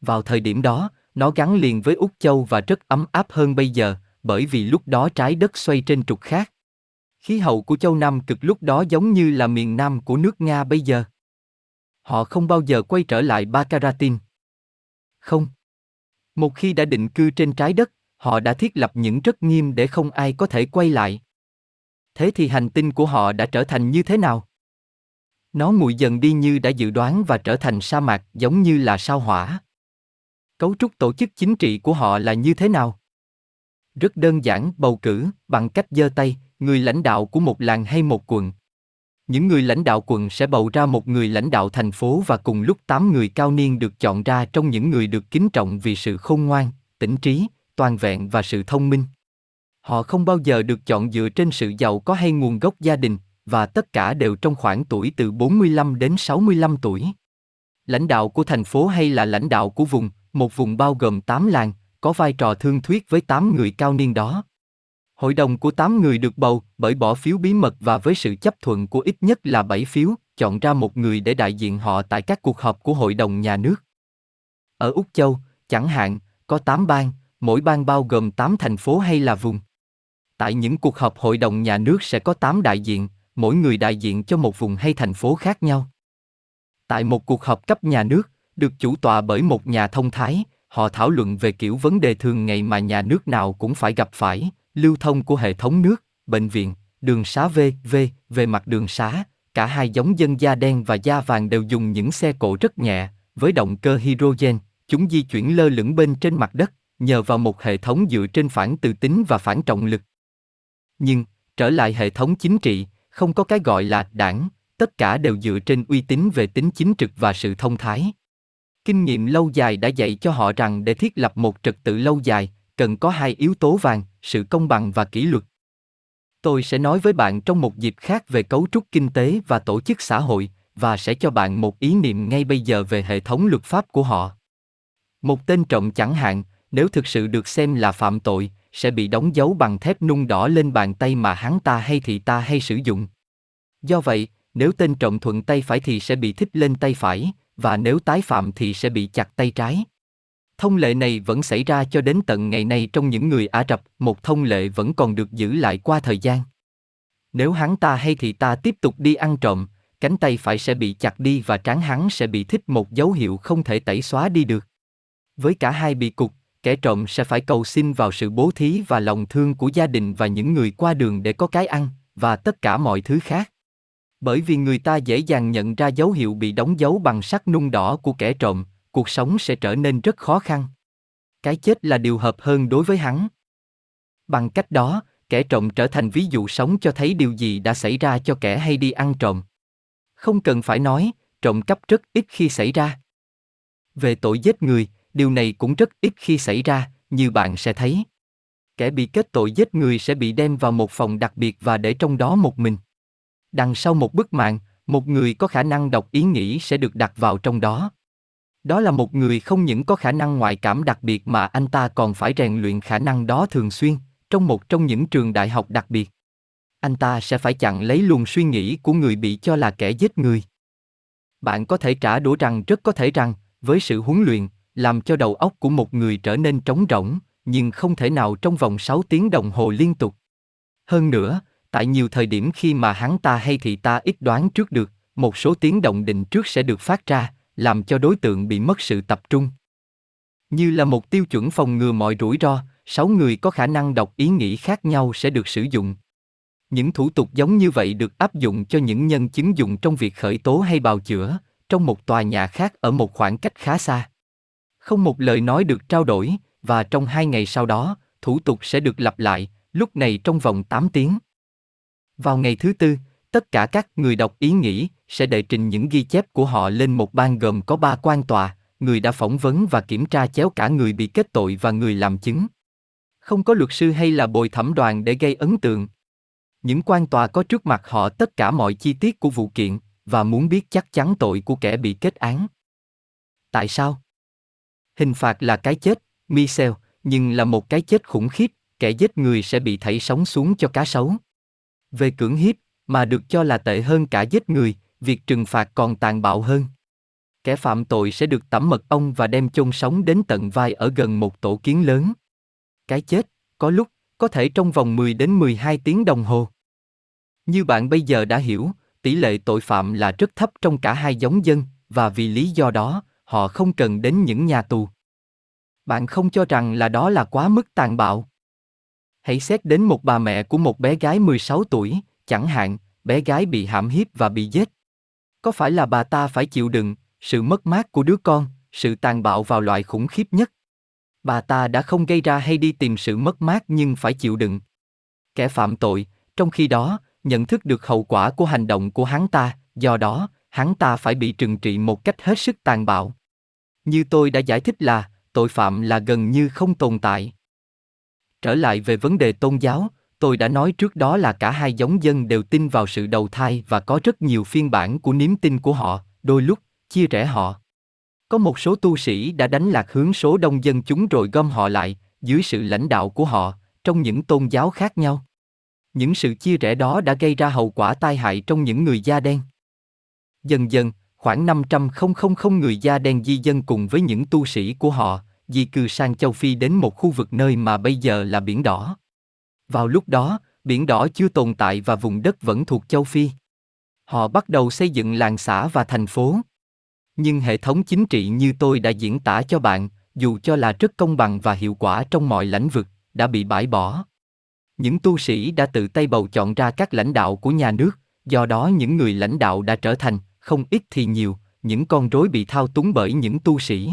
Vào thời điểm đó, nó gắn liền với Úc Châu và rất ấm áp hơn bây giờ, bởi vì lúc đó trái đất xoay trên trục khác. Khí hậu của châu Nam cực lúc đó giống như là miền Nam của nước Nga bây giờ. Họ không bao giờ quay trở lại Bakaratin. Không. Một khi đã định cư trên trái đất, họ đã thiết lập những rất nghiêm để không ai có thể quay lại. Thế thì hành tinh của họ đã trở thành như thế nào? Nó nguội dần đi như đã dự đoán và trở thành sa mạc giống như là sao hỏa. Cấu trúc tổ chức chính trị của họ là như thế nào? Rất đơn giản, bầu cử, bằng cách giơ tay, người lãnh đạo của một làng hay một quận. Những người lãnh đạo quận sẽ bầu ra một người lãnh đạo thành phố và cùng lúc 8 người cao niên được chọn ra trong những người được kính trọng vì sự khôn ngoan, tỉnh trí, toàn vẹn và sự thông minh. Họ không bao giờ được chọn dựa trên sự giàu có hay nguồn gốc gia đình, và tất cả đều trong khoảng tuổi từ 45 đến 65 tuổi. Lãnh đạo của thành phố hay là lãnh đạo của vùng, một vùng bao gồm 8 làng, có vai trò thương thuyết với 8 người cao niên đó. Hội đồng của 8 người được bầu bởi bỏ phiếu bí mật và với sự chấp thuận của ít nhất là 7 phiếu, chọn ra một người để đại diện họ tại các cuộc họp của Hội đồng nhà nước. Ở Úc Châu, chẳng hạn, có 8 bang, mỗi bang bao gồm 8 thành phố hay là vùng. Tại những cuộc họp Hội đồng nhà nước sẽ có 8 đại diện, mỗi người đại diện cho một vùng hay thành phố khác nhau. Tại một cuộc họp cấp nhà nước, được chủ tọa bởi một nhà thông thái, họ thảo luận về kiểu vấn đề thường ngày mà nhà nước nào cũng phải gặp phải, lưu thông của hệ thống nước, bệnh viện, đường xá V, V, về mặt đường xá, cả hai giống dân da đen và da vàng đều dùng những xe cộ rất nhẹ, với động cơ hydrogen, chúng di chuyển lơ lửng bên trên mặt đất, nhờ vào một hệ thống dựa trên phản từ tính và phản trọng lực. Nhưng, trở lại hệ thống chính trị, không có cái gọi là đảng, tất cả đều dựa trên uy tín về tính chính trực và sự thông thái. Kinh nghiệm lâu dài đã dạy cho họ rằng để thiết lập một trật tự lâu dài, cần có hai yếu tố vàng, sự công bằng và kỷ luật. Tôi sẽ nói với bạn trong một dịp khác về cấu trúc kinh tế và tổ chức xã hội và sẽ cho bạn một ý niệm ngay bây giờ về hệ thống luật pháp của họ. Một tên trộm chẳng hạn, nếu thực sự được xem là phạm tội, sẽ bị đóng dấu bằng thép nung đỏ lên bàn tay mà hắn ta hay thị ta hay sử dụng. Do vậy, nếu tên trộm thuận tay phải thì sẽ bị thích lên tay phải, và nếu tái phạm thì sẽ bị chặt tay trái. Thông lệ này vẫn xảy ra cho đến tận ngày nay trong những người Ả Rập, một thông lệ vẫn còn được giữ lại qua thời gian. Nếu hắn ta hay thì ta tiếp tục đi ăn trộm, cánh tay phải sẽ bị chặt đi và trán hắn sẽ bị thích một dấu hiệu không thể tẩy xóa đi được. Với cả hai bị cục, kẻ trộm sẽ phải cầu xin vào sự bố thí và lòng thương của gia đình và những người qua đường để có cái ăn, và tất cả mọi thứ khác. Bởi vì người ta dễ dàng nhận ra dấu hiệu bị đóng dấu bằng sắc nung đỏ của kẻ trộm, cuộc sống sẽ trở nên rất khó khăn. Cái chết là điều hợp hơn đối với hắn. Bằng cách đó, kẻ trộm trở thành ví dụ sống cho thấy điều gì đã xảy ra cho kẻ hay đi ăn trộm. Không cần phải nói, trộm cắp rất ít khi xảy ra. Về tội giết người, điều này cũng rất ít khi xảy ra, như bạn sẽ thấy. Kẻ bị kết tội giết người sẽ bị đem vào một phòng đặc biệt và để trong đó một mình. Đằng sau một bức mạng, một người có khả năng đọc ý nghĩ sẽ được đặt vào trong đó. Đó là một người không những có khả năng ngoại cảm đặc biệt mà anh ta còn phải rèn luyện khả năng đó thường xuyên, trong một trong những trường đại học đặc biệt. Anh ta sẽ phải chặn lấy luồng suy nghĩ của người bị cho là kẻ giết người. Bạn có thể trả đũa rằng rất có thể rằng, với sự huấn luyện, làm cho đầu óc của một người trở nên trống rỗng, nhưng không thể nào trong vòng 6 tiếng đồng hồ liên tục. Hơn nữa, tại nhiều thời điểm khi mà hắn ta hay thị ta ít đoán trước được, một số tiếng động định trước sẽ được phát ra, làm cho đối tượng bị mất sự tập trung. Như là một tiêu chuẩn phòng ngừa mọi rủi ro, sáu người có khả năng đọc ý nghĩ khác nhau sẽ được sử dụng. Những thủ tục giống như vậy được áp dụng cho những nhân chứng dùng trong việc khởi tố hay bào chữa, trong một tòa nhà khác ở một khoảng cách khá xa. Không một lời nói được trao đổi, và trong hai ngày sau đó, thủ tục sẽ được lặp lại, lúc này trong vòng 8 tiếng. Vào ngày thứ tư, tất cả các người đọc ý nghĩ sẽ đệ trình những ghi chép của họ lên một ban gồm có ba quan tòa, người đã phỏng vấn và kiểm tra chéo cả người bị kết tội và người làm chứng. Không có luật sư hay là bồi thẩm đoàn để gây ấn tượng. Những quan tòa có trước mặt họ tất cả mọi chi tiết của vụ kiện và muốn biết chắc chắn tội của kẻ bị kết án. Tại sao? Hình phạt là cái chết, Michel, nhưng là một cái chết khủng khiếp, kẻ giết người sẽ bị thảy sống xuống cho cá sấu. Về cưỡng hiếp, mà được cho là tệ hơn cả giết người, việc trừng phạt còn tàn bạo hơn. Kẻ phạm tội sẽ được tẩm mật ong và đem chôn sống đến tận vai ở gần một tổ kiến lớn. Cái chết, có lúc, có thể trong vòng 10 đến 12 tiếng đồng hồ. Như bạn bây giờ đã hiểu, tỷ lệ tội phạm là rất thấp trong cả hai giống dân, và vì lý do đó, họ không cần đến những nhà tù. Bạn không cho rằng là đó là quá mức tàn bạo. Hãy xét đến một bà mẹ của một bé gái 16 tuổi, chẳng hạn, bé gái bị hãm hiếp và bị giết. Có phải là bà ta phải chịu đựng sự mất mát của đứa con, sự tàn bạo vào loại khủng khiếp nhất? Bà ta đã không gây ra hay đi tìm sự mất mát nhưng phải chịu đựng. Kẻ phạm tội, trong khi đó, nhận thức được hậu quả của hành động của hắn ta, do đó, hắn ta phải bị trừng trị một cách hết sức tàn bạo. Như tôi đã giải thích là, tội phạm là gần như không tồn tại. Trở lại về vấn đề tôn giáo, tôi đã nói trước đó là cả hai giống dân đều tin vào sự đầu thai và có rất nhiều phiên bản của niềm tin của họ, đôi lúc chia rẽ họ. Có một số tu sĩ đã đánh lạc hướng số đông dân chúng rồi gom họ lại, dưới sự lãnh đạo của họ, trong những tôn giáo khác nhau. Những sự chia rẽ đó đã gây ra hậu quả tai hại trong những người da đen. Dần dần, khoảng 500 người da đen di dân cùng với những tu sĩ của họ, di cư sang châu Phi đến một khu vực nơi mà bây giờ là Biển Đỏ. Vào lúc đó, Biển Đỏ chưa tồn tại và vùng đất vẫn thuộc châu Phi. Họ bắt đầu xây dựng làng xã và thành phố. Nhưng hệ thống chính trị như tôi đã diễn tả cho bạn, dù cho là rất công bằng và hiệu quả trong mọi lãnh vực, đã bị bãi bỏ. Những tu sĩ đã tự tay bầu chọn ra các lãnh đạo của nhà nước, do đó những người lãnh đạo đã trở thành, không ít thì nhiều, những con rối bị thao túng bởi những tu sĩ.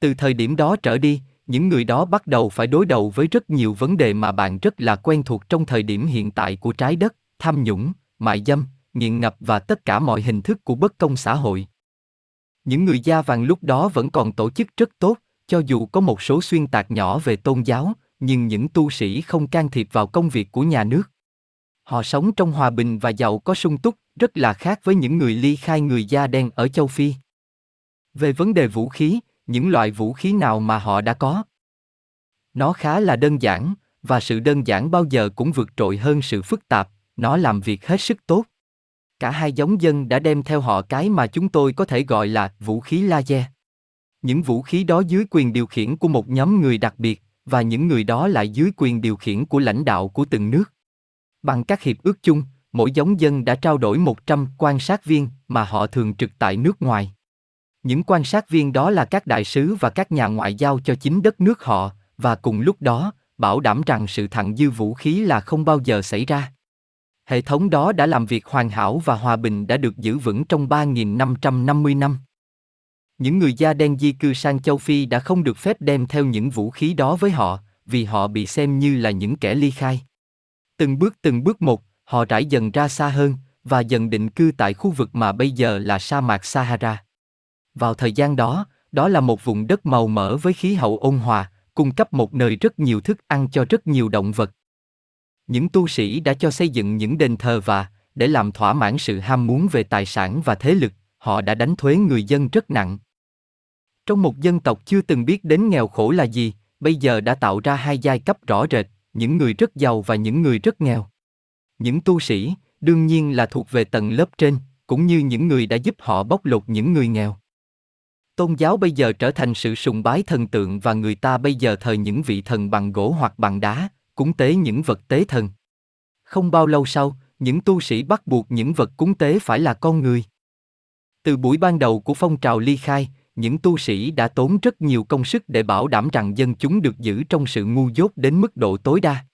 Từ thời điểm đó trở đi, những người đó bắt đầu phải đối đầu với rất nhiều vấn đề mà bạn rất là quen thuộc trong thời điểm hiện tại của trái đất, tham nhũng, mại dâm, nghiện ngập và tất cả mọi hình thức của bất công xã hội. Những người da vàng lúc đó vẫn còn tổ chức rất tốt, cho dù có một số xuyên tạc nhỏ về tôn giáo, nhưng những tu sĩ không can thiệp vào công việc của nhà nước. Họ sống trong hòa bình và giàu có sung túc, rất là khác với những người ly khai người da đen ở châu Phi. Về vấn đề vũ khí, những loại vũ khí nào mà họ đã có. Nó khá là đơn giản, và sự đơn giản bao giờ cũng vượt trội hơn sự phức tạp, nó làm việc hết sức tốt. Cả hai giống dân đã đem theo họ cái mà chúng tôi có thể gọi là vũ khí laser. Những vũ khí đó dưới quyền điều khiển của một nhóm người đặc biệt, và những người đó lại dưới quyền điều khiển của lãnh đạo của từng nước. Bằng các hiệp ước chung, mỗi giống dân đã trao đổi 100 quan sát viên mà họ thường trực tại nước ngoài. Những quan sát viên đó là các đại sứ và các nhà ngoại giao cho chính đất nước họ, và cùng lúc đó, bảo đảm rằng sự thặng dư vũ khí là không bao giờ xảy ra. Hệ thống đó đã làm việc hoàn hảo và hòa bình đã được giữ vững trong 3.550 năm. Những người da đen di cư sang châu Phi đã không được phép đem theo những vũ khí đó với họ, vì họ bị xem như là những kẻ ly khai. Từng bước từng bước một, họ trải dần ra xa hơn, và dần định cư tại khu vực mà bây giờ là sa mạc Sahara. Vào thời gian đó, đó là một vùng đất màu mỡ với khí hậu ôn hòa, cung cấp một nơi rất nhiều thức ăn cho rất nhiều động vật. Những tu sĩ đã cho xây dựng những đền thờ và, để làm thỏa mãn sự ham muốn về tài sản và thế lực, họ đã đánh thuế người dân rất nặng. Trong một dân tộc chưa từng biết đến nghèo khổ là gì, bây giờ đã tạo ra hai giai cấp rõ rệt, những người rất giàu và những người rất nghèo. Những tu sĩ, đương nhiên là thuộc về tầng lớp trên, cũng như những người đã giúp họ bóc lột những người nghèo. Tôn giáo bây giờ trở thành sự sùng bái thần tượng và người ta bây giờ thờ những vị thần bằng gỗ hoặc bằng đá, cúng tế những vật tế thần. Không bao lâu sau, những tu sĩ bắt buộc những vật cúng tế phải là con người. Từ buổi ban đầu của phong trào ly khai, những tu sĩ đã tốn rất nhiều công sức để bảo đảm rằng dân chúng được giữ trong sự ngu dốt đến mức độ tối đa.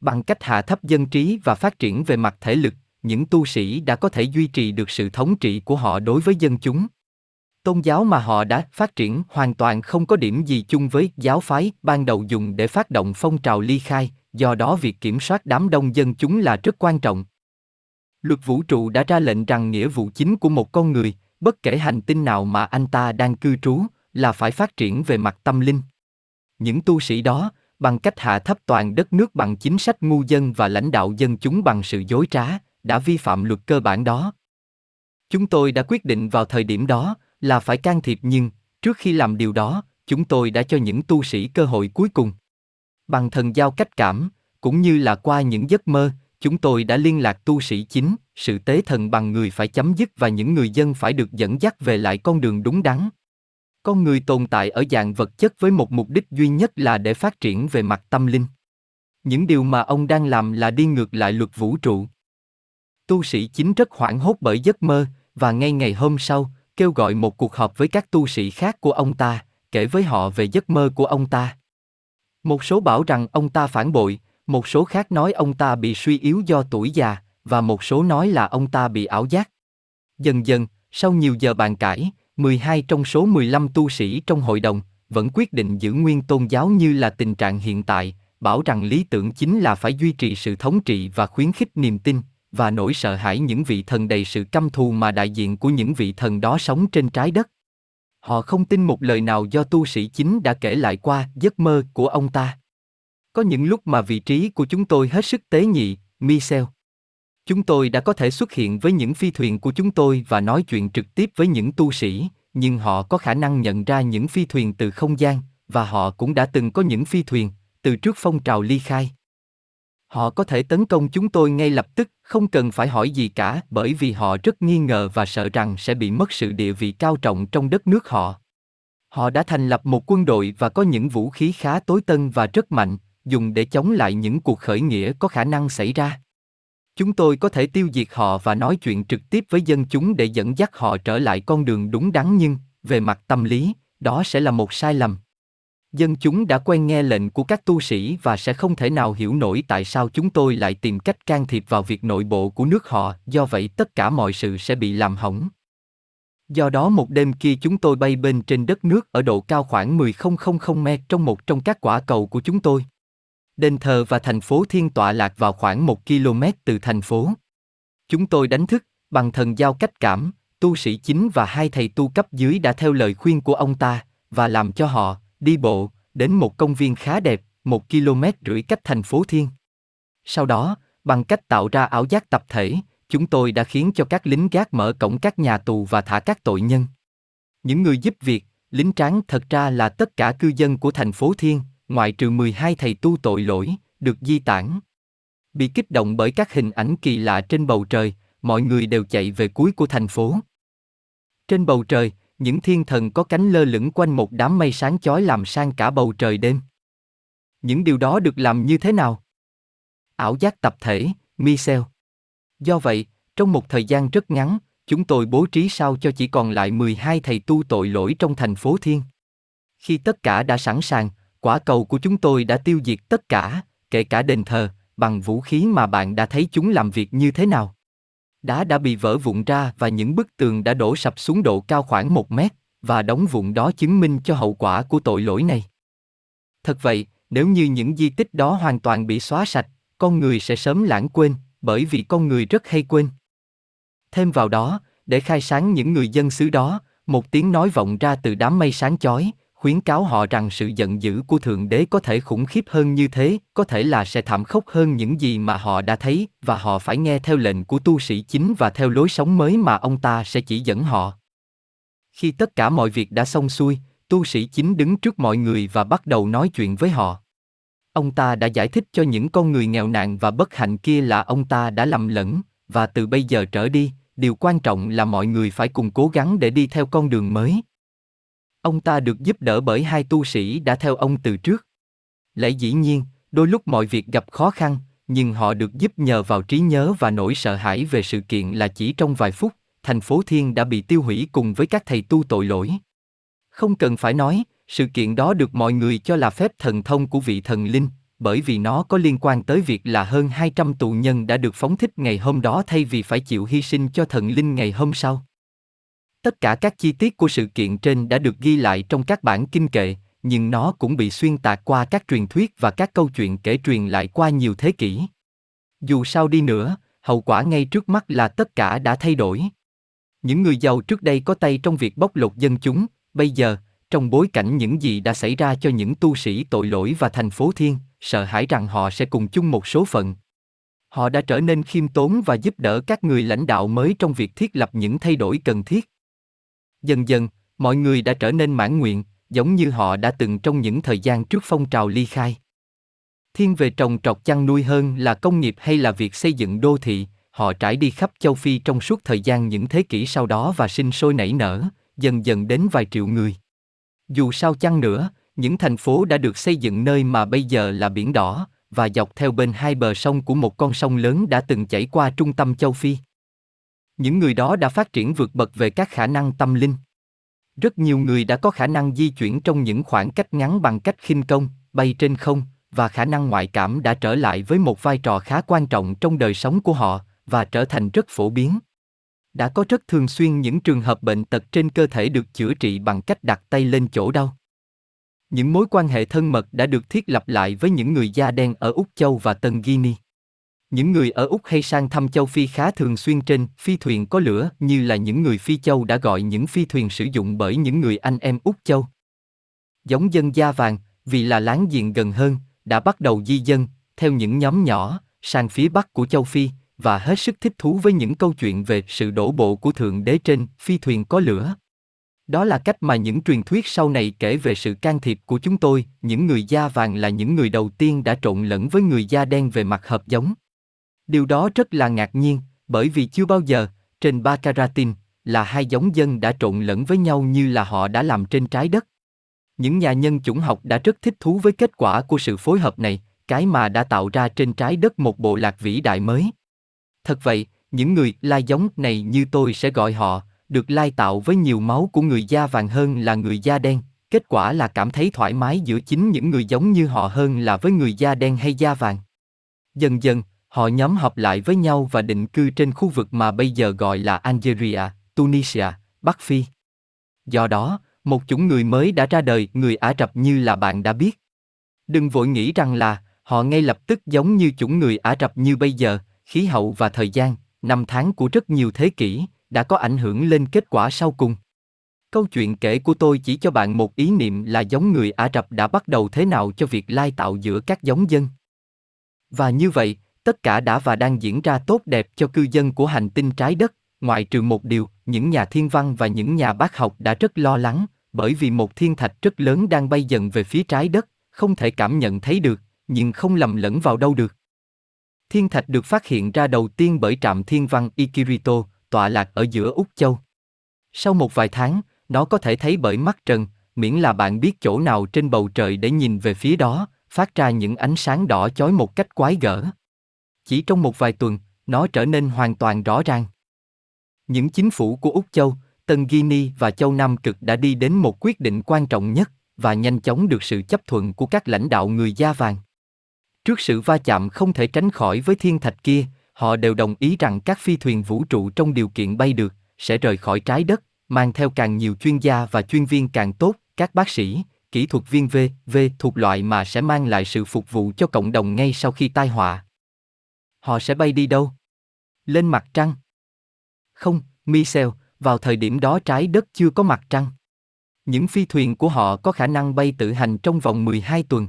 Bằng cách hạ thấp dân trí và phát triển về mặt thể lực, những tu sĩ đã có thể duy trì được sự thống trị của họ đối với dân chúng. Tôn giáo mà họ đã phát triển hoàn toàn không có điểm gì chung với giáo phái ban đầu dùng để phát động phong trào ly khai, do đó việc kiểm soát đám đông dân chúng là rất quan trọng. Luật vũ trụ đã ra lệnh rằng nghĩa vụ chính của một con người, bất kể hành tinh nào mà anh ta đang cư trú, là phải phát triển về mặt tâm linh. Những tu sĩ đó, bằng cách hạ thấp toàn đất nước bằng chính sách ngu dân và lãnh đạo dân chúng bằng sự dối trá, đã vi phạm luật cơ bản đó. Chúng tôi đã quyết định vào thời điểm đó là phải can thiệp nhưng, trước khi làm điều đó, chúng tôi đã cho những tu sĩ cơ hội cuối cùng. Bằng thần giao cách cảm, cũng như là qua những giấc mơ, chúng tôi đã liên lạc tu sĩ chính, sự tế thần bằng người phải chấm dứt và những người dân phải được dẫn dắt về lại con đường đúng đắn. Con người tồn tại ở dạng vật chất với một mục đích duy nhất là để phát triển về mặt tâm linh. Những điều mà ông đang làm là đi ngược lại luật vũ trụ. Tu sĩ chính rất hoảng hốt bởi giấc mơ, và ngay ngày hôm sau, kêu gọi một cuộc họp với các tu sĩ khác của ông ta, kể với họ về giấc mơ của ông ta. Một số bảo rằng ông ta phản bội, một số khác nói ông ta bị suy yếu do tuổi già, và một số nói là ông ta bị ảo giác. Dần dần, sau nhiều giờ bàn cãi, 12 trong số 15 tu sĩ trong hội đồng vẫn quyết định giữ nguyên tôn giáo như là tình trạng hiện tại, bảo rằng lý tưởng chính là phải duy trì sự thống trị và khuyến khích niềm tin và nỗi sợ hãi những vị thần đầy sự căm thù mà đại diện của những vị thần đó sống trên trái đất. Họ không tin một lời nào do tu sĩ chính đã kể lại qua giấc mơ của ông ta. Có những lúc mà vị trí của chúng tôi hết sức tế nhị, Michel. Chúng tôi đã có thể xuất hiện với những phi thuyền của chúng tôi và nói chuyện trực tiếp với những tu sĩ, nhưng họ có khả năng nhận ra những phi thuyền từ không gian, và họ cũng đã từng có những phi thuyền, từ trước phong trào ly khai. Họ có thể tấn công chúng tôi ngay lập tức, không cần phải hỏi gì cả, bởi vì họ rất nghi ngờ và sợ rằng sẽ bị mất sự địa vị cao trọng trong đất nước họ. Họ đã thành lập một quân đội và có những vũ khí khá tối tân và rất mạnh, dùng để chống lại những cuộc khởi nghĩa có khả năng xảy ra. Chúng tôi có thể tiêu diệt họ và nói chuyện trực tiếp với dân chúng để dẫn dắt họ trở lại con đường đúng đắn nhưng, về mặt tâm lý, đó sẽ là một sai lầm. Dân chúng đã quen nghe lệnh của các tu sĩ và sẽ không thể nào hiểu nổi tại sao chúng tôi lại tìm cách can thiệp vào việc nội bộ của nước họ, do vậy tất cả mọi sự sẽ bị làm hỏng. Do đó một đêm kia chúng tôi bay bên trên đất nước ở độ cao khoảng 10.000 m trong một trong các quả cầu của chúng tôi. Đền thờ và thành phố Thiên tọa lạc vào khoảng một km từ thành phố. Chúng tôi đánh thức, bằng thần giao cách cảm, tu sĩ chính và hai thầy tu cấp dưới đã theo lời khuyên của ông ta, và làm cho họ, đi bộ, đến một công viên khá đẹp, một km rưỡi cách thành phố Thiên. Sau đó, bằng cách tạo ra ảo giác tập thể, chúng tôi đã khiến cho các lính gác mở cổng các nhà tù và thả các tội nhân. Những người giúp việc, lính tráng thật ra là tất cả cư dân của thành phố Thiên, ngoại trừ 12 thầy tu tội lỗi, được di tản. Bị kích động bởi các hình ảnh kỳ lạ trên bầu trời, mọi người đều chạy về cuối của thành phố. Trên bầu trời, những thiên thần có cánh lơ lửng quanh một đám mây sáng chói làm sang cả bầu trời đêm. Những điều đó được làm như thế nào? Ảo giác tập thể, Michel. Do vậy, trong một thời gian rất ngắn, chúng tôi bố trí sao cho chỉ còn lại 12 thầy tu tội lỗi trong thành phố Thiên. Khi tất cả đã sẵn sàng, quả cầu của chúng tôi đã tiêu diệt tất cả, kể cả đền thờ, bằng vũ khí mà bạn đã thấy chúng làm việc như thế nào. Đá đã bị vỡ vụn ra và những bức tường đã đổ sập xuống độ cao khoảng một mét, và đóng vụn đó chứng minh cho hậu quả của tội lỗi này. Thật vậy, nếu như những di tích đó hoàn toàn bị xóa sạch, con người sẽ sớm lãng quên, bởi vì con người rất hay quên. Thêm vào đó, để khai sáng những người dân xứ đó, một tiếng nói vọng ra từ đám mây sáng chói, khuyến cáo họ rằng sự giận dữ của Thượng Đế có thể khủng khiếp hơn như thế, có thể là sẽ thảm khốc hơn những gì mà họ đã thấy, và họ phải nghe theo lệnh của tu sĩ chính và theo lối sống mới mà ông ta sẽ chỉ dẫn họ. Khi tất cả mọi việc đã xong xuôi, tu sĩ chính đứng trước mọi người và bắt đầu nói chuyện với họ. Ông ta đã giải thích cho những con người nghèo nàn và bất hạnh kia là ông ta đã lầm lẫn, và từ bây giờ trở đi, điều quan trọng là mọi người phải cùng cố gắng để đi theo con đường mới. Ông ta được giúp đỡ bởi hai tu sĩ đã theo ông từ trước. Lẽ dĩ nhiên, đôi lúc mọi việc gặp khó khăn, nhưng họ được giúp nhờ vào trí nhớ và nỗi sợ hãi về sự kiện là chỉ trong vài phút, thành phố Thiên đã bị tiêu hủy cùng với các thầy tu tội lỗi. Không cần phải nói, sự kiện đó được mọi người cho là phép thần thông của vị thần linh, bởi vì nó có liên quan tới việc là hơn 200 tù nhân đã được phóng thích ngày hôm đó thay vì phải chịu hy sinh cho thần linh ngày hôm sau. Tất cả các chi tiết của sự kiện trên đã được ghi lại trong các bản kinh kệ, nhưng nó cũng bị xuyên tạc qua các truyền thuyết và các câu chuyện kể truyền lại qua nhiều thế kỷ. Dù sao đi nữa, hậu quả ngay trước mắt là tất cả đã thay đổi. Những người giàu trước đây có tay trong việc bóc lột dân chúng, bây giờ, trong bối cảnh những gì đã xảy ra cho những tu sĩ tội lỗi và thành phố thiên, sợ hãi rằng họ sẽ cùng chung một số phận. Họ đã trở nên khiêm tốn và giúp đỡ các người lãnh đạo mới trong việc thiết lập những thay đổi cần thiết. Dần dần, mọi người đã trở nên mãn nguyện, giống như họ đã từng trong những thời gian trước phong trào ly khai. Thiên về trồng trọt chăn nuôi hơn là công nghiệp hay là việc xây dựng đô thị, họ trải đi khắp châu Phi trong suốt thời gian những thế kỷ sau đó và sinh sôi nảy nở, dần dần đến vài triệu người. Dù sao chăng nữa, những thành phố đã được xây dựng nơi mà bây giờ là biển đỏ, và dọc theo bên hai bờ sông của một con sông lớn đã từng chảy qua trung tâm châu Phi. Những người đó đã phát triển vượt bậc về các khả năng tâm linh. Rất nhiều người đã có khả năng di chuyển trong những khoảng cách ngắn bằng cách khinh công, bay trên không, và khả năng ngoại cảm đã trở lại với một vai trò khá quan trọng trong đời sống của họ và trở thành rất phổ biến. Đã có rất thường xuyên những trường hợp bệnh tật trên cơ thể được chữa trị bằng cách đặt tay lên chỗ đau. Những mối quan hệ thân mật đã được thiết lập lại với những người da đen ở Úc Châu và Tân Guinea. Những người ở Úc hay sang thăm châu Phi khá thường xuyên trên phi thuyền có lửa như là những người Phi Châu đã gọi những phi thuyền sử dụng bởi những người anh em Úc Châu. Giống dân da vàng, vì là láng giềng gần hơn, đã bắt đầu di dân, theo những nhóm nhỏ, sang phía bắc của châu Phi, và hết sức thích thú với những câu chuyện về sự đổ bộ của Thượng Đế trên phi thuyền có lửa. Đó là cách mà những truyền thuyết sau này kể về sự can thiệp của chúng tôi, những người da vàng là những người đầu tiên đã trộn lẫn với người da đen về mặt hợp giống. Điều đó rất là ngạc nhiên, bởi vì chưa bao giờ, trên Ba Caratin là hai giống dân đã trộn lẫn với nhau như là họ đã làm trên trái đất. Những nhà nhân chủng học đã rất thích thú với kết quả của sự phối hợp này, cái mà đã tạo ra trên trái đất một bộ lạc vĩ đại mới. Thật vậy, những người lai giống này như tôi sẽ gọi họ, được lai tạo với nhiều máu của người da vàng hơn là người da đen, kết quả là cảm thấy thoải mái giữa chính những người giống như họ hơn là với người da đen hay da vàng. Dần dần, họ nhóm họp lại với nhau và định cư trên khu vực mà bây giờ gọi là Algeria, Tunisia, Bắc Phi. Do đó, một chủng người mới đã ra đời, người Ả Rập như là bạn đã biết. Đừng vội nghĩ rằng là họ ngay lập tức giống như chủng người Ả Rập như bây giờ, khí hậu và thời gian, năm tháng của rất nhiều thế kỷ, đã có ảnh hưởng lên kết quả sau cùng. Câu chuyện kể của tôi chỉ cho bạn một ý niệm là giống người Ả Rập đã bắt đầu thế nào cho việc lai tạo giữa các giống dân. Và như vậy, tất cả đã và đang diễn ra tốt đẹp cho cư dân của hành tinh trái đất, ngoại trừ một điều, những nhà thiên văn và những nhà bác học đã rất lo lắng, bởi vì một thiên thạch rất lớn đang bay dần về phía trái đất, không thể cảm nhận thấy được, nhưng không lầm lẫn vào đâu được. Thiên thạch được phát hiện ra đầu tiên bởi trạm thiên văn Ikirito, tọa lạc ở giữa Úc Châu. Sau một vài tháng, nó có thể thấy bởi mắt trần, miễn là bạn biết chỗ nào trên bầu trời để nhìn về phía đó, phát ra những ánh sáng đỏ chói một cách quái gở. Chỉ trong một vài tuần, nó trở nên hoàn toàn rõ ràng. Những chính phủ của Úc Châu, Tân Guinea và Châu Nam Cực đã đi đến một quyết định quan trọng nhất và nhanh chóng được sự chấp thuận của các lãnh đạo người da vàng. Trước sự va chạm không thể tránh khỏi với thiên thạch kia, họ đều đồng ý rằng các phi thuyền vũ trụ trong điều kiện bay được, sẽ rời khỏi trái đất, mang theo càng nhiều chuyên gia và chuyên viên càng tốt, các bác sĩ, kỹ thuật viên V, V thuộc loại mà sẽ mang lại sự phục vụ cho cộng đồng ngay sau khi tai họa. Họ sẽ bay đi đâu? Lên mặt trăng? Không, Michel, vào thời điểm đó trái đất chưa có mặt trăng. Những phi thuyền của họ có khả năng bay tự hành trong vòng 12 tuần.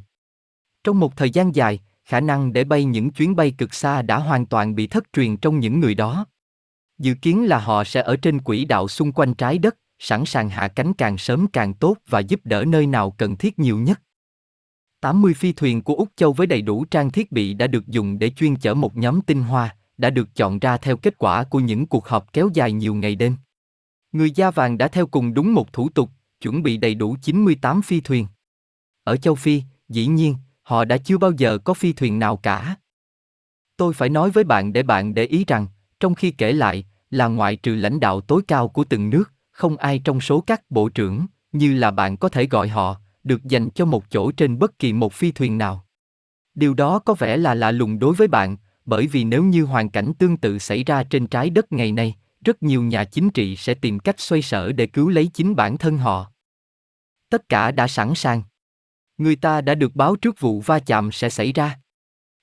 Trong một thời gian dài, khả năng để bay những chuyến bay cực xa đã hoàn toàn bị thất truyền trong những người đó. Dự kiến là họ sẽ ở trên quỹ đạo xung quanh trái đất, sẵn sàng hạ cánh càng sớm càng tốt và giúp đỡ nơi nào cần thiết nhiều nhất. 80 phi thuyền của Úc Châu với đầy đủ trang thiết bị đã được dùng để chuyên chở một nhóm tinh hoa, đã được chọn ra theo kết quả của những cuộc họp kéo dài nhiều ngày đêm. Người da vàng đã theo cùng đúng một thủ tục, chuẩn bị đầy đủ 98 phi thuyền. Ở châu Phi, dĩ nhiên, họ đã chưa bao giờ có phi thuyền nào cả. Tôi phải nói với bạn để bạn để ý rằng, trong khi kể lại, là ngoại trừ lãnh đạo tối cao của từng nước, không ai trong số các bộ trưởng, như là bạn có thể gọi họ, được dành cho một chỗ trên bất kỳ một phi thuyền nào. Điều đó có vẻ là lạ lùng đối với bạn, bởi vì nếu như hoàn cảnh tương tự xảy ra trên trái đất ngày nay, rất nhiều nhà chính trị sẽ tìm cách xoay sở để cứu lấy chính bản thân họ. Tất cả đã sẵn sàng. Người ta đã được báo trước vụ va chạm sẽ xảy ra.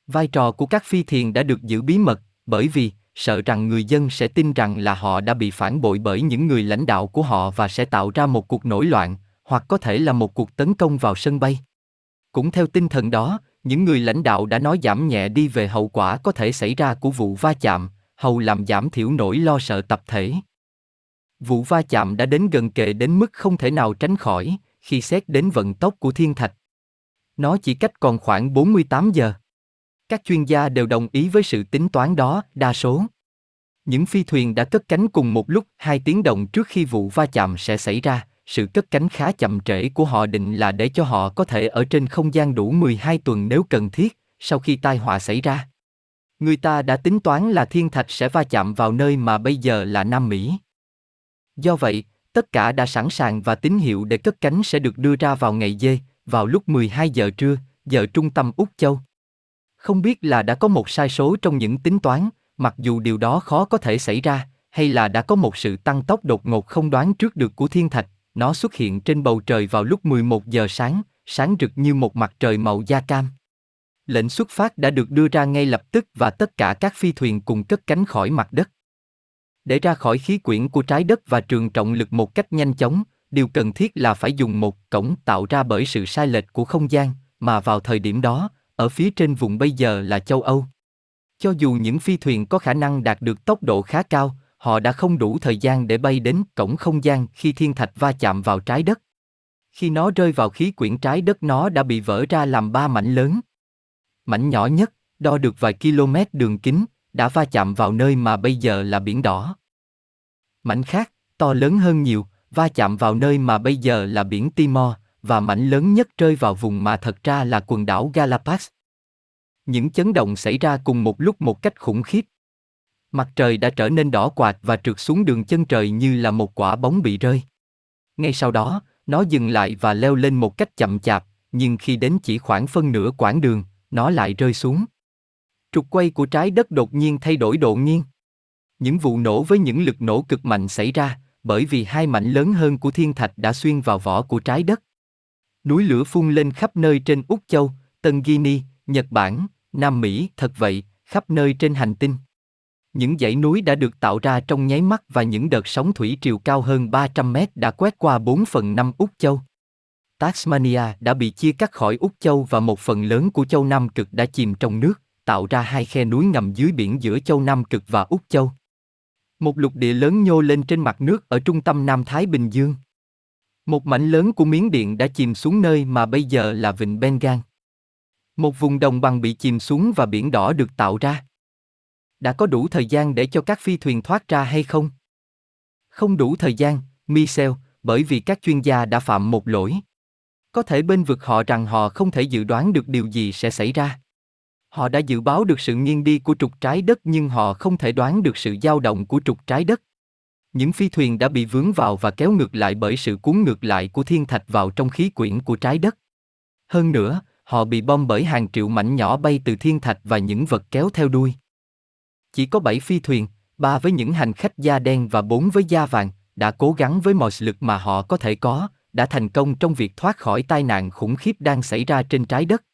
Vai trò của các phi thuyền đã được giữ bí mật, bởi vì sợ rằng người dân sẽ tin rằng là họ đã bị phản bội bởi những người lãnh đạo của họ và sẽ tạo ra một cuộc nổi loạn, hoặc có thể là một cuộc tấn công vào sân bay. Cũng theo tinh thần đó, những người lãnh đạo đã nói giảm nhẹ đi về hậu quả có thể xảy ra của vụ va chạm, hầu làm giảm thiểu nỗi lo sợ tập thể. Vụ va chạm đã đến gần kề đến mức không thể nào tránh khỏi, khi xét đến vận tốc của thiên thạch. Nó chỉ cách còn khoảng 48 giờ. Các chuyên gia đều đồng ý với sự tính toán đó, đa số. Những phi thuyền đã cất cánh cùng một lúc hai tiếng đồng trước khi vụ va chạm sẽ xảy ra, sự cất cánh khá chậm trễ của họ định là để cho họ có thể ở trên không gian đủ 12 tuần nếu cần thiết, sau khi tai họa xảy ra. Người ta đã tính toán là thiên thạch sẽ va chạm vào nơi mà bây giờ là Nam Mỹ. Do vậy, tất cả đã sẵn sàng và tín hiệu để cất cánh sẽ được đưa ra vào ngày dê, vào lúc 12 giờ trưa, giờ trung tâm Úc Châu. Không biết là đã có một sai số trong những tính toán, mặc dù điều đó khó có thể xảy ra, hay là đã có một sự tăng tốc đột ngột không đoán trước được của thiên thạch, nó xuất hiện trên bầu trời vào lúc 11 giờ sáng, sáng rực như một mặt trời màu da cam. Lệnh xuất phát đã được đưa ra ngay lập tức và tất cả các phi thuyền cùng cất cánh khỏi mặt đất. Để ra khỏi khí quyển của trái đất và trường trọng lực một cách nhanh chóng, điều cần thiết là phải dùng một cổng tạo ra bởi sự sai lệch của không gian, mà vào thời điểm đó, ở phía trên vùng bây giờ là châu Âu. Cho dù những phi thuyền có khả năng đạt được tốc độ khá cao, họ đã không đủ thời gian để bay đến cổng không gian khi thiên thạch va chạm vào trái đất. Khi nó rơi vào khí quyển trái đất nó đã bị vỡ ra làm ba mảnh lớn. Mảnh nhỏ nhất, đo được vài km đường kính, đã va chạm vào nơi mà bây giờ là biển đỏ. Mảnh khác, to lớn hơn nhiều, va chạm vào nơi mà bây giờ là biển Timor, và mảnh lớn nhất rơi vào vùng mà thật ra là quần đảo Galapagos. Những chấn động xảy ra cùng một lúc một cách khủng khiếp. Mặt trời đã trở nên đỏ quạt và trượt xuống đường chân trời như là một quả bóng bị rơi. Ngay sau đó, nó dừng lại và leo lên một cách chậm chạp, nhưng khi đến chỉ khoảng phân nửa quãng đường, nó lại rơi xuống. Trục quay của trái đất đột nhiên thay đổi độ nghiêng. Những vụ nổ với những lực nổ cực mạnh xảy ra, bởi vì hai mảnh lớn hơn của thiên thạch đã xuyên vào vỏ của trái đất. Núi lửa phun lên khắp nơi trên Úc Châu, Tân Guinea, Nhật Bản, Nam Mỹ, thật vậy, khắp nơi trên hành tinh. Những dãy núi đã được tạo ra trong nháy mắt và những đợt sóng thủy triều cao hơn 300 mét đã quét qua 4 phần 5 Úc Châu. Tasmania đã bị chia cắt khỏi Úc Châu và một phần lớn của châu Nam Cực đã chìm trong nước, tạo ra hai khe núi ngầm dưới biển giữa châu Nam Cực và Úc Châu. Một lục địa lớn nhô lên trên mặt nước ở trung tâm Nam Thái Bình Dương. Một mảnh lớn của Miến Điện đã chìm xuống nơi mà bây giờ là Vịnh Bengal. Một vùng đồng bằng bị chìm xuống và biển đỏ được tạo ra. Đã có đủ thời gian để cho các phi thuyền thoát ra hay không? Không đủ thời gian, Michel, bởi vì các chuyên gia đã phạm một lỗi. Có thể bên vực họ rằng họ không thể dự đoán được điều gì sẽ xảy ra. Họ đã dự báo được sự nghiêng đi của trục trái đất nhưng họ không thể đoán được sự dao động của trục trái đất. Những phi thuyền đã bị vướng vào và kéo ngược lại bởi sự cuốn ngược lại của thiên thạch vào trong khí quyển của trái đất. Hơn nữa, Họ bị bom bởi hàng triệu mảnh nhỏ bay từ thiên thạch và những vật kéo theo đuôi. Chỉ có 7 phi thuyền, ba với những hành khách da đen và bốn với da vàng, đã cố gắng với mọi lực mà họ có thể có, đã thành công trong việc thoát khỏi tai nạn khủng khiếp đang xảy ra trên trái đất.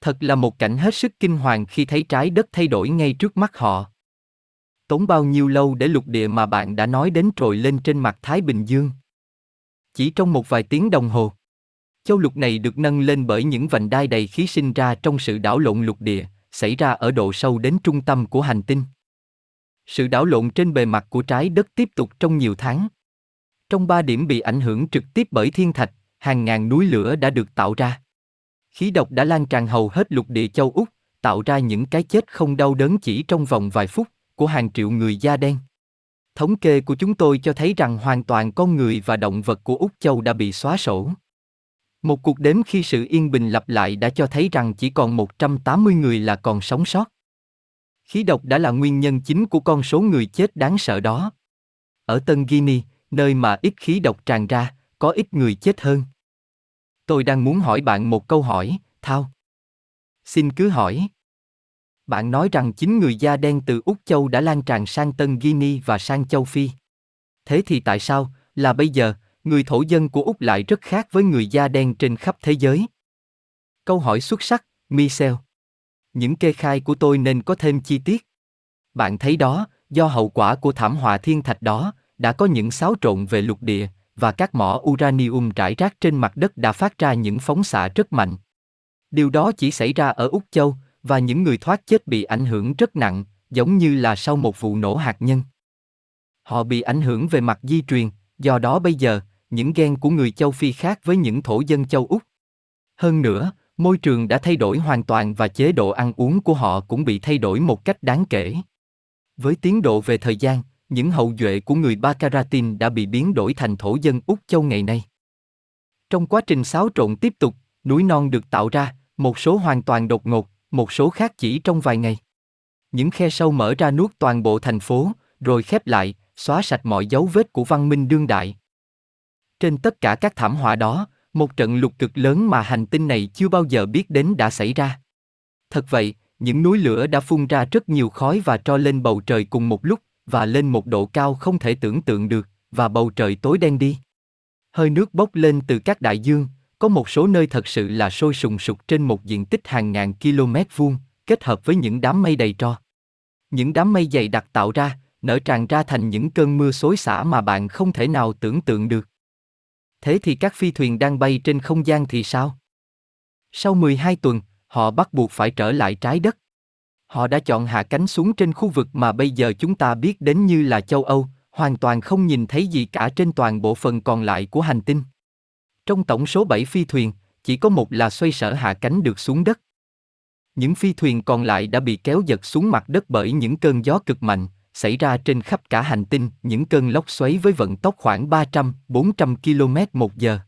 Thật là một cảnh hết sức kinh hoàng khi thấy trái đất thay đổi ngay trước mắt họ. Tốn bao nhiêu lâu để lục địa mà bạn đã nói đến trồi lên trên mặt Thái Bình Dương? Chỉ trong một vài tiếng đồng hồ. Châu lục này được nâng lên bởi những vành đai đầy khí sinh ra trong sự đảo lộn lục địa, xảy ra ở độ sâu đến trung tâm của hành tinh. Sự đảo lộn trên bề mặt của trái đất tiếp tục trong nhiều tháng. Trong ba điểm bị ảnh hưởng trực tiếp bởi thiên thạch, hàng ngàn núi lửa đã được tạo ra. Khí độc đã lan tràn hầu hết lục địa châu Úc, tạo ra những cái chết không đau đớn chỉ trong vòng vài phút của hàng triệu người da đen. Thống kê của chúng tôi cho thấy rằng hoàn toàn con người và động vật của Úc Châu đã bị xóa sổ. Một cuộc đếm khi sự yên bình lặp lại đã cho thấy rằng chỉ còn 180 người là còn sống sót. Khí độc đã là nguyên nhân chính của con số người chết đáng sợ đó. Ở Tân Guinea, nơi mà ít khí độc tràn ra, có ít người chết hơn. Tôi đang muốn hỏi bạn một câu hỏi, Thao. Xin cứ hỏi. Bạn nói rằng chính người da đen từ Úc Châu đã lan tràn sang Tân Guinea và sang châu Phi. Thế thì tại sao, là bây giờ, người thổ dân của Úc lại rất khác với người da đen trên khắp thế giới? Câu hỏi xuất sắc, Michel. Những kê khai của tôi nên có thêm chi tiết. Bạn thấy đó, do hậu quả của thảm họa thiên thạch đó, đã có những xáo trộn về lục địa, và các mỏ uranium rải rác trên mặt đất đã phát ra những phóng xạ rất mạnh. Điều đó chỉ xảy ra ở Úc Châu, và những người thoát chết bị ảnh hưởng rất nặng, giống như là sau một vụ nổ hạt nhân. Họ bị ảnh hưởng về mặt di truyền, do đó bây giờ, những gen của người châu Phi khác với những thổ dân châu Úc. Hơn nữa, môi trường đã thay đổi hoàn toàn và chế độ ăn uống của họ cũng bị thay đổi một cách đáng kể. Với tiến độ về thời gian, những hậu duệ của người Bakaratin đã bị biến đổi thành thổ dân Úc Châu ngày nay. Trong quá trình xáo trộn tiếp tục, núi non được tạo ra, một số hoàn toàn đột ngột, một số khác chỉ trong vài ngày. Những khe sâu mở ra nuốt toàn bộ thành phố, rồi khép lại, xóa sạch mọi dấu vết của văn minh đương đại. Trên tất cả các thảm họa đó, một trận lục cực lớn mà hành tinh này chưa bao giờ biết đến đã xảy ra. Thật vậy, những núi lửa đã phun ra rất nhiều khói và tro lên bầu trời cùng một lúc, và lên một độ cao không thể tưởng tượng được, và bầu trời tối đen đi. Hơi nước bốc lên từ các đại dương, có một số nơi thật sự là sôi sùng sục trên một diện tích hàng ngàn km vuông, kết hợp với những đám mây đầy tro. Những đám mây dày đặc tạo ra, nở tràn ra thành những cơn mưa xối xả mà bạn không thể nào tưởng tượng được. Thế thì các phi thuyền đang bay trên không gian thì sao? Sau 12 tuần, họ bắt buộc phải trở lại trái đất. Họ đã chọn hạ cánh xuống trên khu vực mà bây giờ chúng ta biết đến như là châu Âu, hoàn toàn không nhìn thấy gì cả trên toàn bộ phần còn lại của hành tinh. Trong tổng số 7 phi thuyền, chỉ có một là xoay sở hạ cánh được xuống đất. Những phi thuyền còn lại đã bị kéo giật xuống mặt đất bởi những cơn gió cực mạnh, xảy ra trên khắp cả hành tinh, những cơn lốc xoáy với vận tốc khoảng 300-400 km một giờ.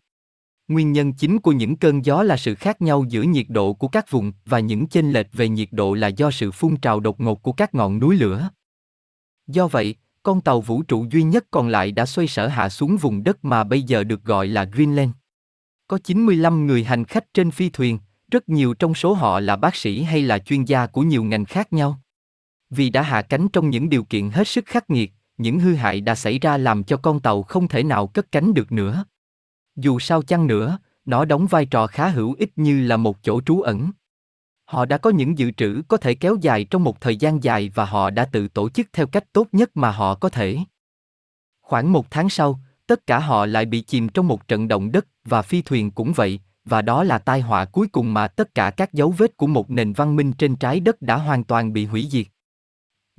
Nguyên nhân chính của những cơn gió là sự khác nhau giữa nhiệt độ của các vùng và những chênh lệch về nhiệt độ là do sự phun trào đột ngột của các ngọn núi lửa. Do vậy, con tàu vũ trụ duy nhất còn lại đã xoay sở hạ xuống vùng đất mà bây giờ được gọi là Greenland. Có 95 người hành khách trên phi thuyền, rất nhiều trong số họ là bác sĩ hay là chuyên gia của nhiều ngành khác nhau. Vì đã hạ cánh trong những điều kiện hết sức khắc nghiệt, những hư hại đã xảy ra làm cho con tàu không thể nào cất cánh được nữa. Dù sao chăng nữa, nó đóng vai trò khá hữu ích như là một chỗ trú ẩn. Họ đã có những dự trữ có thể kéo dài trong một thời gian dài và họ đã tự tổ chức theo cách tốt nhất mà họ có thể. Khoảng một tháng sau, tất cả họ lại bị chìm trong một trận động đất và phi thuyền cũng vậy, và đó là tai họa cuối cùng mà tất cả các dấu vết của một nền văn minh trên trái đất đã hoàn toàn bị hủy diệt.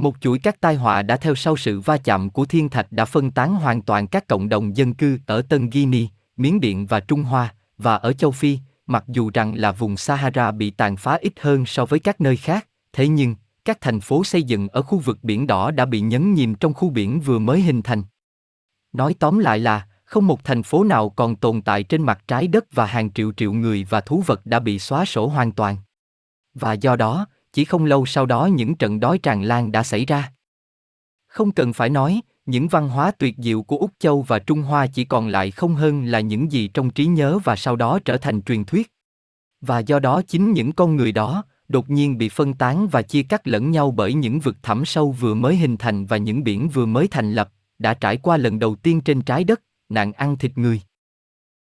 Một chuỗi các tai họa đã theo sau sự va chạm của thiên thạch đã phân tán hoàn toàn các cộng đồng dân cư ở Tân Guinea, Miến Điện và Trung Hoa, và ở châu Phi, mặc dù rằng là vùng Sahara bị tàn phá ít hơn so với các nơi khác, thế nhưng, các thành phố xây dựng ở khu vực biển đỏ đã bị nhấn chìm trong khu biển vừa mới hình thành. Nói tóm lại là, không một thành phố nào còn tồn tại trên mặt trái đất và hàng triệu triệu người và thú vật đã bị xóa sổ hoàn toàn. Và do đó, chỉ không lâu sau đó những trận đói tràn lan đã xảy ra. Không cần phải nói, những văn hóa tuyệt diệu của Úc Châu và Trung Hoa chỉ còn lại không hơn là những gì trong trí nhớ và sau đó trở thành truyền thuyết. Và do đó chính những con người đó, đột nhiên bị phân tán và chia cắt lẫn nhau bởi những vực thẳm sâu vừa mới hình thành và những biển vừa mới thành lập, đã trải qua lần đầu tiên trên trái đất, nạn ăn thịt người.